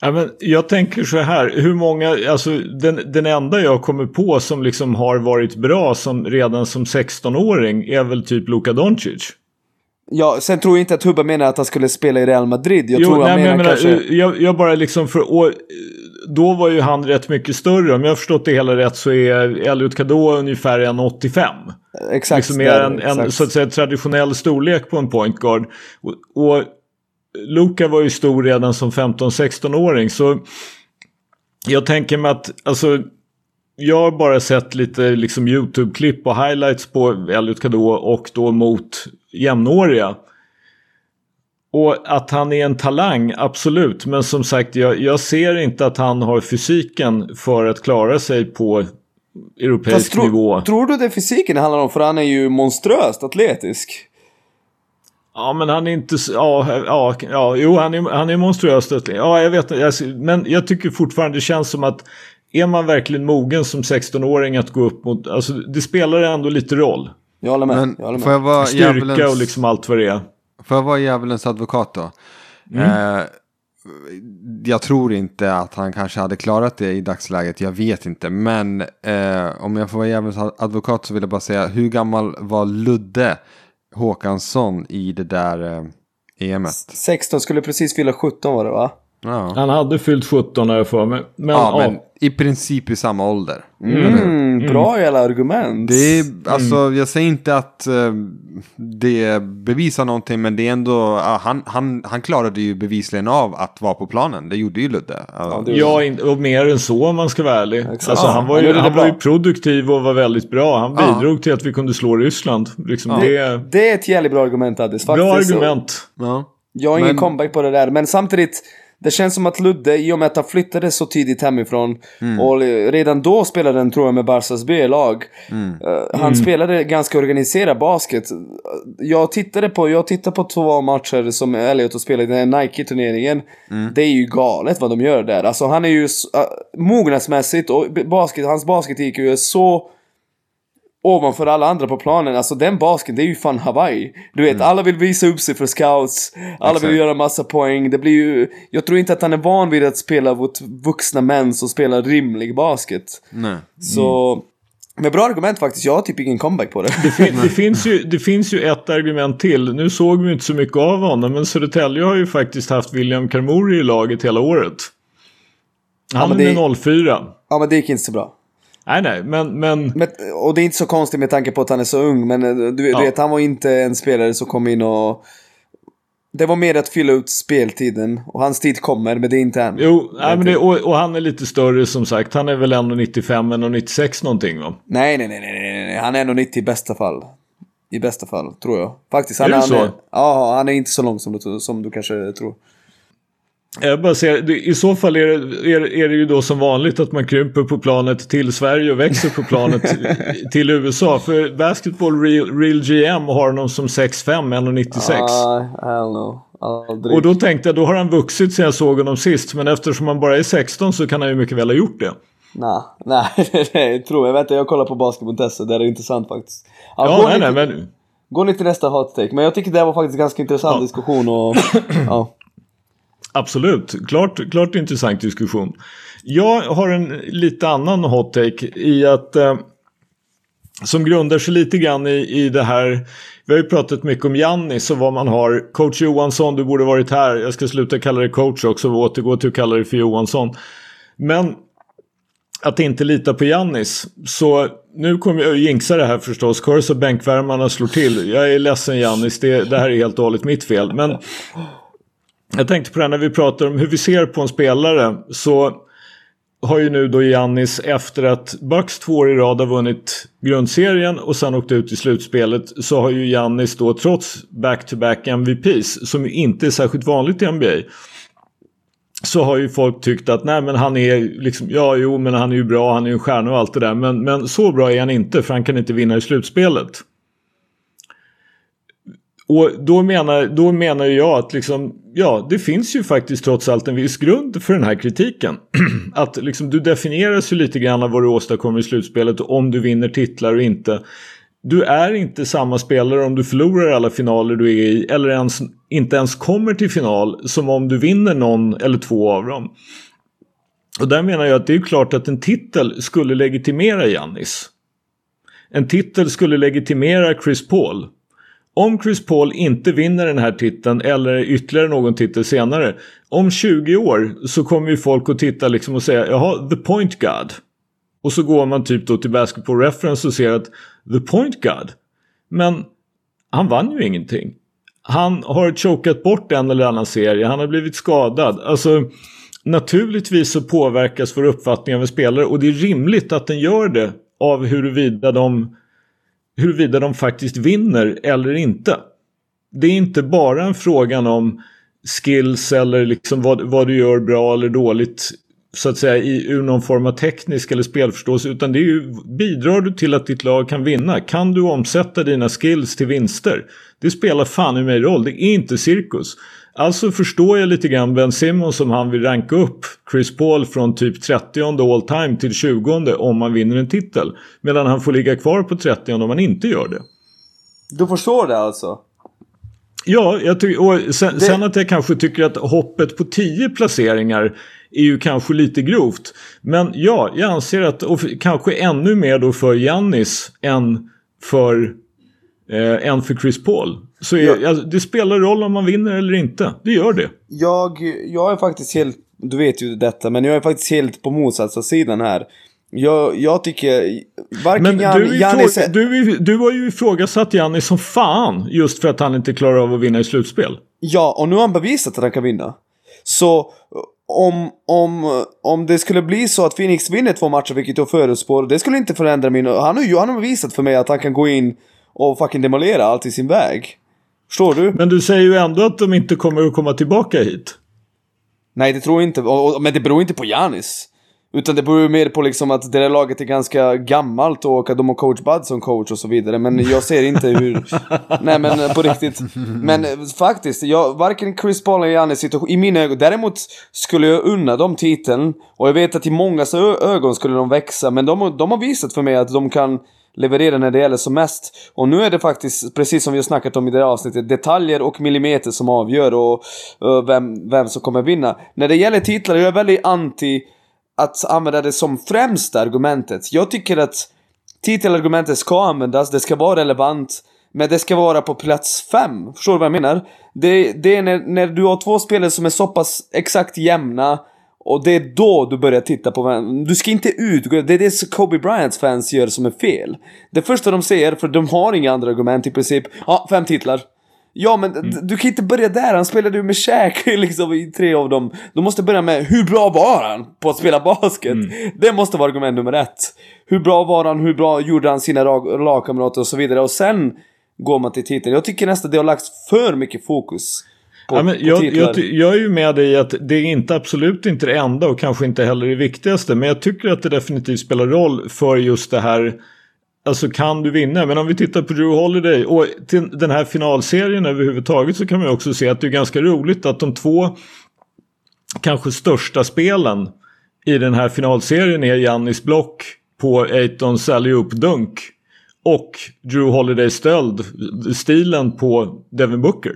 Ja, men jag tänker så här, hur många, alltså den, den enda jag kommer på som liksom har varit bra som redan som 16-åring är väl typ Luka Doncic. Ja, sen tror jag inte att Hubba menar att han skulle spela i Real Madrid. Jag tror han nej, menar, men kanske... jag, jag bara liksom för och, Då var ju han rätt mycket större. Om jag har förstått det hela rätt så är Elliot Kadå ungefär 1,85. Exakt. Liksom där, en, en exakt. så att säga traditionell storlek på en point guard. Och, och Luka var ju stor redan som 15-16-åring så jag tänker mig att alltså jag har bara sett lite liksom YouTube-klipp och highlights på Elliot Kadå och då mot jämnåriga. Och att han är en talang, absolut. Men som sagt, jag, jag ser inte att han har fysiken för att klara sig på europeisk Fast nivå. tror du det är fysiken det handlar om? För han är ju monströst atletisk. Ja, men han är inte... så- Ja, ja, ja jo, han är, han är monstruöst. Ja, jag vet. Jag- Men jag tycker fortfarande det känns som att är man verkligen mogen som 16-åring att gå upp mot... Alltså, det spelar ändå lite roll. Jag håller med. Men jag håller med. får jag vara Styrka djävulens, och liksom allt vad det är. får jag vara djävulens advokat då? Mm. Eh, jag tror inte att han kanske hade klarat det i dagsläget, jag vet inte. Men eh, om jag får vara djävulens advokat så vill jag bara säga, hur gammal var Ludde Håkansson i det där eh, EMet? 16 skulle precis fylla 17 var det va? Ja. Han hade fyllt 17 har jag för mig. Men, ja, ja, men i princip i samma ålder. Mm, bra jävla argument. Det är, alltså, jag säger inte att eh, det bevisar någonting, men det är ändå, ja, han, han, han klarade ju bevisligen av att vara på planen. Det gjorde ju Ludde. Ja, det- Ja, och mer än så om man ska vara ärlig. Exakt. Alltså, han var, han ju, det han var ju produktiv och var väldigt bra. Han Ja. bidrog till att vi kunde slå Ryssland. Liksom, det är Det är ett jävligt bra argument Addis. Faktiskt. bra Så argument. ja. Jag har ingen Men- comeback på det där. Men samtidigt, Det känns som att Ludde, i och med att han flyttade så tidigt hemifrån Mm. och redan då spelade han tror jag med Barcas B-lag. Mm. Eh, han spelade ganska organiserad basket. Jag tittade på, jag tittade på två matcher som Elliot har spelat i den här Nike-turneringen. Mm. Det är ju galet vad de gör där. Alltså han är ju äh, mognadsmässigt och basket, hans basket-IQ är så ovanför alla andra på planen. Alltså den basket, det är ju fan Hawaii. Du vet, alla vill visa upp sig för scouts. Alla Exakt. vill göra massa poäng. Det blir ju... Jag tror inte att han är van vid att spela mot vuxna män som spelar rimlig basket. Nej. Så... Men bra argument faktiskt. Jag har typ ingen comeback på det. Det, fin- det, finns ju, det finns ju ett argument till. Nu såg vi inte så mycket av honom. Men Södertälje har ju faktiskt haft William Karmouri i laget hela året. Han det- är med 04. ja men det gick inte så bra. Nej, nej, men... men Men, och det är inte så konstigt med tanke på att han är så ung. Men eh, du Ja. vet, han var inte en spelare som kom in och... Det var mer att fylla ut speltiden. Och hans tid kommer, men det är inte än. jo, nej, men det, och, och han är lite större som sagt. Han är väl 1,95 eller 96 någonting va? Nej, nej, nej, nej, nej. Han är nog 90 i bästa fall. I bästa fall, tror jag. Faktiskt. Han Är det han så? ja, han är inte så lång som du, som du kanske tror. Jag bara ser, i så fall är det, är, är det ju då som vanligt att man krymper på planet till Sverige och växer på planet (laughs) till USA. För Basketball Real, Real GM har honom som 6'5, 1,96. Ah, hell no. Aldrig. Och då tänkte jag, då har han vuxit sen jag såg honom sist. Men eftersom han bara är 16 så kan han ju mycket väl ha gjort det. Nah, nej, (laughs) nej, tror jag. Vänta, jag kollar på Basketball-testet. Det är intressant faktiskt. Ja, gå, nej, nej, men... gå ni till nästa hot take. Men jag tycker det här var faktiskt ganska intressant Ja. diskussion och... (coughs) ja. Absolut, klart, klart intressant diskussion. Jag har en lite annan hot take i att eh, som grundar sig lite grann i, i det här. Vi har ju pratat mycket om Jannis och vad man har. Coach Johansson, du borde varit här. Jag ska sluta kalla dig coach också och återgå till att kalla dig för Johansson. Men att inte lita på Jannis. Så nu kommer jag att jinxa det här förstås. Kurs och bänkvärmarna slår till. Jag är ledsen Jannis, det, det här är helt och hållet mitt fel. Men jag tänkte på det här när vi pratar om hur vi ser på en spelare. Så har ju nu då Giannis efter att Bucks två år i rad har vunnit grundserien och sen åkt ut i slutspelet så har ju Giannis då trots back-to-back MVPs som ju inte är särskilt vanligt i NBA så har ju folk tyckt att nej men han är liksom ja jo men han är ju bra han är ju en stjärna och allt det där men, men så bra är han inte för han kan inte vinna i slutspelet. Och då menar, då menar jag att liksom, ja, det finns ju faktiskt trots allt en viss grund för den här kritiken. (clears throat) att liksom, du definieras ju lite grann av vad du åstadkommer i slutspelet och om du vinner titlar och inte. Du är inte samma spelare om du förlorar alla finaler du är i eller ens, inte ens kommer till final som om du vinner någon eller två av dem. Och där menar jag att det är klart att en titel skulle legitimera Jannis. En titel skulle legitimera Chris Paul. Om Chris Paul inte vinner den här titeln eller ytterligare någon titel senare. Om 20 år så kommer ju folk att titta liksom och säga jaha, the point God. Och så går man typ då till Basketball Reference och ser att the point God. Men han vann ju ingenting. Han har chokat bort en eller annan serie, han har blivit skadad. Alltså naturligtvis så påverkas vår uppfattning av en spelare och det är rimligt att den gör det av huruvida de huruvida de faktiskt vinner eller inte. Det är inte bara en frågan om skills eller liksom vad, vad du gör bra eller dåligt så att säga i, ur någon form av teknisk eller spelförståelse utan det är ju bidrar du till att ditt lag kan vinna. Kan du omsätta dina skills till vinster? Det spelar fan i mig roll. Det är inte cirkus. Alltså förstår jag lite grann Ben Simmons som han vill ranka upp Chris Paul från typ 30 all time till 20 om man vinner en titel. Medan han får ligga kvar på 30 om man inte gör det. Du förstår det alltså? Ja, jag ty- och sen, sen att jag kanske tycker att hoppet på 10 placeringar är ju kanske lite grovt. Men ja, jag anser att, och kanske ännu mer då för Giannis än för, eh, än för Chris Paul. Så är, Ja. alltså, det spelar roll om man vinner eller inte. Det gör det. Jag, jag är faktiskt helt, du vet ju detta, men jag är faktiskt helt på motsatta sidan här. Jag, jag tycker, varken Men Jan, du, ifrå- du, du har ju ifrågasatt Giannis som fan just för att han inte klarar av att vinna i slutspel. Ja, och nu har han bevisat att han kan vinna. Så om, om, om det skulle bli så att Phoenix vinner två matcher, vilket jag förutspår, det skulle inte förändra min... Han har ju han har bevisat för mig att han kan gå in och fucking demolera allt i sin väg. Förstår du? Men du säger ju ändå att de inte kommer att komma tillbaka hit. Nej, det tror jag inte. Och, och, men det beror inte på Janis. Utan det beror ju mer på liksom att det där laget är ganska gammalt och att de har coach Bud som coach och så vidare. Men jag ser inte hur... (laughs) Nej men på riktigt. Men eh, faktiskt, jag, varken Chris Paul eller Giannis sitter i mina ögon. Däremot skulle jag unna dem titeln. Och jag vet att i många ögon skulle de växa. Men de, de har visat för mig att de kan leverera när det gäller som mest. Och nu är det faktiskt, precis som vi har snackat om i det här avsnittet, detaljer och millimeter som avgör och, och vem, vem som kommer vinna. När det gäller titlar, jag är väldigt anti att använda det som främsta argumentet. Jag tycker att titelargumentet ska användas, det ska vara relevant. Men det ska vara på plats 5. Förstår du vad jag menar? Det, det är när, när du har två spelare som är så pass exakt jämna och det är då du börjar titta på vem. Du ska inte ut. Det är det Kobe Bryants fans gör som är fel. Det första de säger, för de har inga andra argument i princip. Ja, fem titlar. Ja men mm. du kan inte börja där, han spelade ju med Shaq (laughs) liksom i tre av dem. Du måste börja med hur bra var han på att spela basket? Mm. Det måste vara argument nummer ett. Hur bra var han, hur bra gjorde han sina lagkamrater och så vidare. Och sen går man till titeln. Jag tycker nästan det har lagts för mycket fokus. På, ja, men jag, jag, jag, är ju med dig i att det är inte absolut inte det enda och kanske inte heller det viktigaste. Men jag tycker att det definitivt spelar roll för just det här Alltså kan du vinna? Men om vi tittar på Drew Holiday och till den här finalserien överhuvudtaget så kan man också se att det är ganska roligt att de två kanske största spelen i den här finalserien är Jannis block på Aitons alley-oop-dunk och Drew Holiday stöld, stilen på Devin Booker.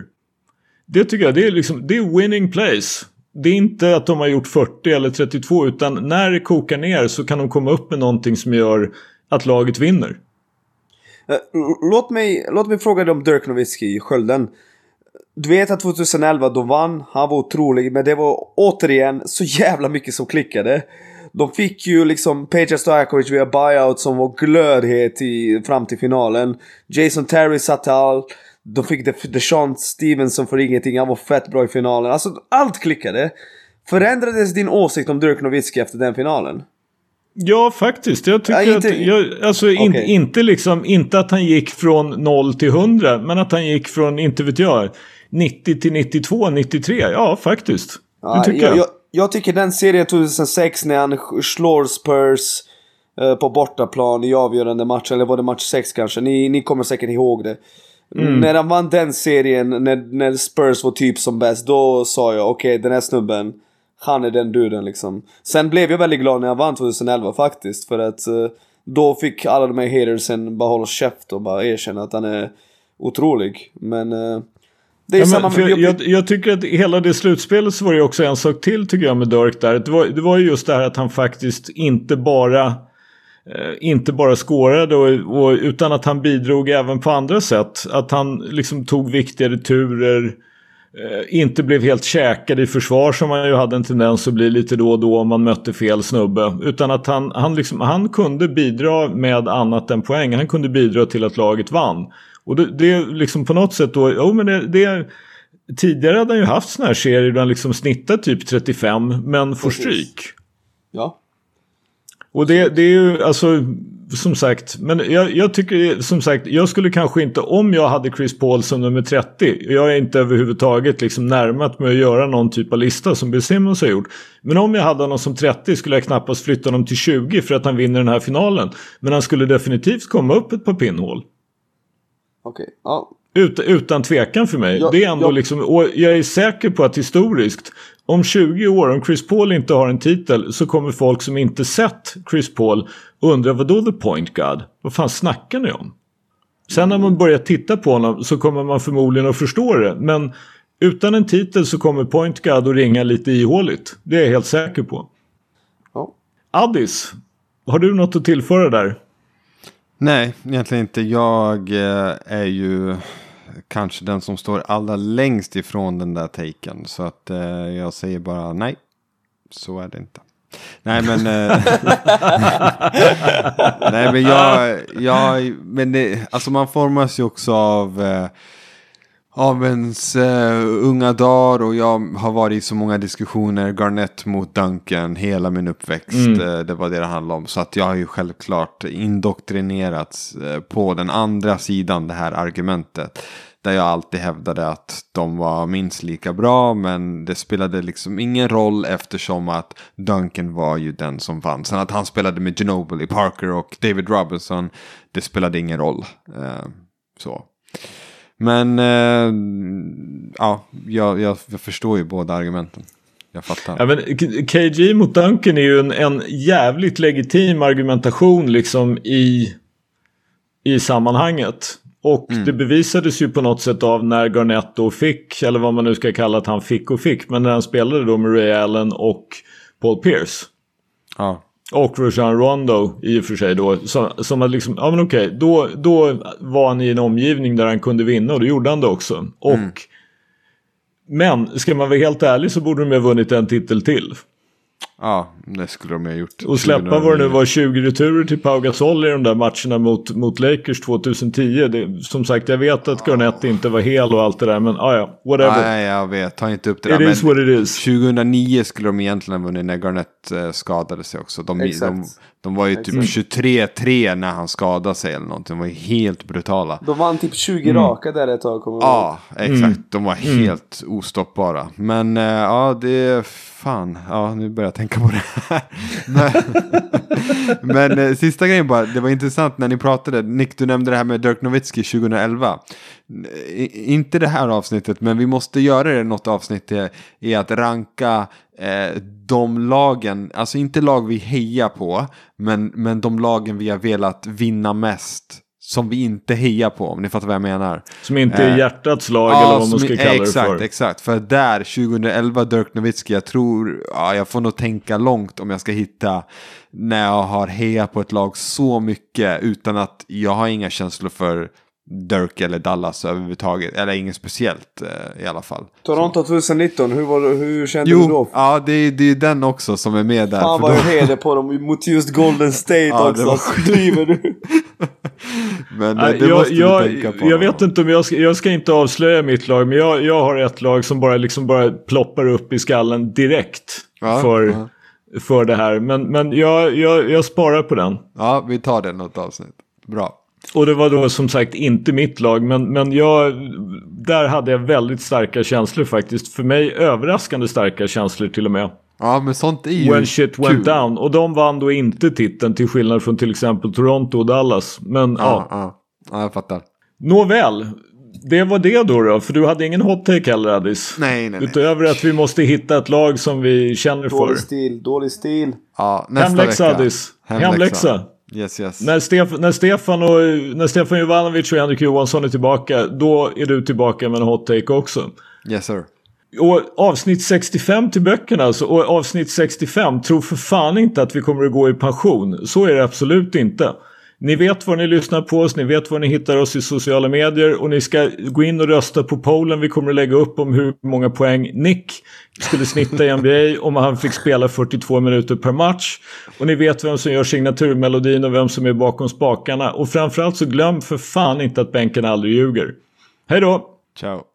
Det tycker jag, det är liksom, det är winning place. Det är inte att de har gjort 40 eller 32 utan när det kokar ner så kan de komma upp med någonting som gör att laget vinner. Eh, låt mig, låt mig fråga dig om Dirk Nowitzki i Skölden. Du vet att 2011 då vann, han var otrolig, men det var återigen så jävla mycket som klickade. De fick ju liksom Peja Stojakovic via buyout som var glödhet i, fram till finalen. Jason Terry satte allt. De fick DeShaun Stevenson för ingenting, han var fett bra i finalen. Alltså allt klickade. Förändrades din åsikt om Dirk Nowitzki efter den finalen? Ja, faktiskt. Jag tycker ja, inte, att, jag, alltså okay. in, inte liksom, inte att han gick från 0 till 100, men att han gick från, inte vet jag, 90 till 92, 93. Ja, faktiskt. Ja, det tycker jag, jag. jag. tycker den serien 2006 när han slår Spurs eh, på bortaplan i avgörande match, eller var det match 6 kanske? Ni, ni kommer säkert ihåg det. Mm. När han vann den serien, när, när Spurs var typ som bäst, då sa jag okej, okay, den här snubben han är den duden liksom. Sen blev jag väldigt glad när jag vann 2011 faktiskt. För att uh, då fick alla de här hatersen bara hålla käft och bara erkänna att han är otrolig. Men uh, det är ja, samma med... Jag, jag, tycker att hela det slutspelet så var det också en sak till tycker jag med Dirk där. Det var, det var ju just det här att han faktiskt inte bara eh, inte bara skårade och, och, utan att han bidrog även på andra sätt. Att han liksom tog viktiga returer Eh, inte blev helt käkad i försvar som man ju hade en tendens att bli lite då och då om man mötte fel snubbe. Utan att han, han, liksom, han kunde bidra med annat än poäng. Han kunde bidra till att laget vann. Och det, det är liksom på något sätt då, jo men det, det Tidigare hade han ju haft sådana här serier där han liksom snittar typ 35 men får stryk. Ja. Och det, det är ju alltså som sagt, men jag, jag, tycker som sagt, jag skulle kanske inte, om jag hade Chris Paul som nummer 30, jag är inte överhuvudtaget liksom närmat mig att göra någon typ av lista som Bill Simmons har gjort. Men om jag hade honom som 30 skulle jag knappast flytta honom till 20 för att han vinner den här finalen. Men han skulle definitivt komma upp ett par pinnhål. Okej, okay. ja. Ut, utan tvekan för mig. Ja, det är ändå ja. liksom, och jag är säker på att historiskt om 20 år, om Chris Paul inte har en titel, så kommer folk som inte sett Chris Paul undra vad då the point God? Vad fan snackar ni om? Sen när man börjar titta på honom så kommer man förmodligen att förstå det. Men utan en titel så kommer point God att ringa lite ihåligt. Det är jag helt säker på. Ja. Addis, har du något att tillföra där? Nej, egentligen inte. Jag eh, är ju kanske den som står allra längst ifrån den där taken. Så att eh, jag säger bara nej. Så är det inte. Nej men. Eh, (laughs) nej men jag. jag men det, alltså man formas ju också av. Eh, av ens uh, unga dagar och jag har varit i så många diskussioner, Garnett mot Duncan, hela min uppväxt. Mm. Uh, det var det det handlade om. Så att jag har ju självklart indoktrinerats uh, på den andra sidan det här argumentet. Där jag alltid hävdade att de var minst lika bra. Men det spelade liksom ingen roll eftersom att Duncan var ju den som vann. Sen att han spelade med Ginobili, Parker och David Robinson. Det spelade ingen roll. Eh, så. Men eh, ja, jag, jag, jag förstår ju båda argumenten. Jag fattar. Ja, men KG mot Duncan är ju en, en jävligt legitim argumentation liksom i, i sammanhanget. Och det bevisades ju på något sätt av när Garnett då fick, eller vad man nu ska kalla att han fick och fick, men när han spelade då med Ray Allen och Paul Pierce. Ja. Och Rajon Rondo i och för sig då. Som, som att liksom, ja men okej, då, då var han i en omgivning där han kunde vinna och då gjorde han det också. Och, Men, ska man vara helt ärlig så borde de ha vunnit en titel till. Ja, det skulle de ha gjort. Och släppa vad det nu var 20 returer till Pau Gasol i de där matcherna mot, mot Lakers 2010. Det, som sagt, jag vet att Garnett inte var hel och allt det där, men ah, ja, whatever. Nej, jag vet. Ta inte upp det It där. is what it is. 2009 skulle de egentligen ha vunnit när Garnett eh, skadade sig också. De, Exakt. de, de var ju typ 23-3 när han skadade sig eller någonting. De var ju helt brutala. De vann typ 20 raka där ett tag, kommer. Ja, exakt. De var helt ostoppbara. Men eh, ja, det är fan. Ja, nu börjar jag tänka på det här. (laughs) Men, men eh, sista grejen bara. Det var intressant när ni pratade. Nick, du nämnde det här med Dirk Nowitzki 2011. I, inte det här avsnittet, men vi måste göra det något avsnitt i, i att ranka eh, de lagen, alltså inte lag vi hejar på, men, men de lagen vi har velat vinna mest. Som vi inte hejar på, om ni fattar vad jag menar. Som inte är Eh, hjärtats lag eller vad man ska kalla exakt, det för. Exakt, för där 2011 Dirk Nowitzki, jag tror, ja, jag får nog tänka långt om jag ska hitta när jag har hejat på ett lag så mycket utan att jag har inga känslor för Dirk eller Dallas överhuvudtaget, eller inget speciellt eh, i alla fall. Toronto 2019, hur, var, hur kände du Jo, då? ja det är, det är den också som är med där. Fan vad då- jag på dem mot just Golden (laughs) State Ja, också. var driver du? Men eh, Nej, det jag, måste jag, du tänka på. jag vet inte om jag ska, jag ska inte avslöja mitt lag, men jag, jag har ett lag som bara, liksom bara ploppar upp i skallen direkt Ja, för, ja. för det här. Men, men jag, jag, jag sparar på den. Ja, vi tar det något avsnitt. Bra. Och det var då som sagt inte mitt lag, men, men jag, där hade jag väldigt starka känslor faktiskt. För mig överraskande starka känslor till och med. Ja, men sånt är ju When shit went kul. down. Och de vann då inte titeln till skillnad från till exempel Toronto och Dallas. Men ja, Ja, ja. ja, jag fattar. nåväl. Det var det då, då för du hade ingen hot take heller Addis. Nej, nej, nej. Utöver att vi måste hitta ett lag som vi känner för. Dålig stil, dålig stil. Ja, nästa Hemläxa vecka. Addis. Hemläxa. Yes, yes. När, Stef när, Stefan och, när Stefan Jovanovic och Henrik Johansson är tillbaka, då är du tillbaka med en hot take också. Yes, sir. Och avsnitt 65 till böckerna alltså. Och avsnitt 65, tro för fan inte att vi kommer att gå i pension. Så är det absolut inte. Ni vet var ni lyssnar på oss, ni vet var ni hittar oss i sociala medier och ni ska gå in och rösta på pollen vi kommer att lägga upp om hur många poäng Nick skulle snitta i NBA om han fick spela 42 minuter per match. Och ni vet vem som gör signaturmelodin och vem som är bakom spakarna. Och framförallt så glöm för fan inte att bänken aldrig ljuger. Hej då! Ciao.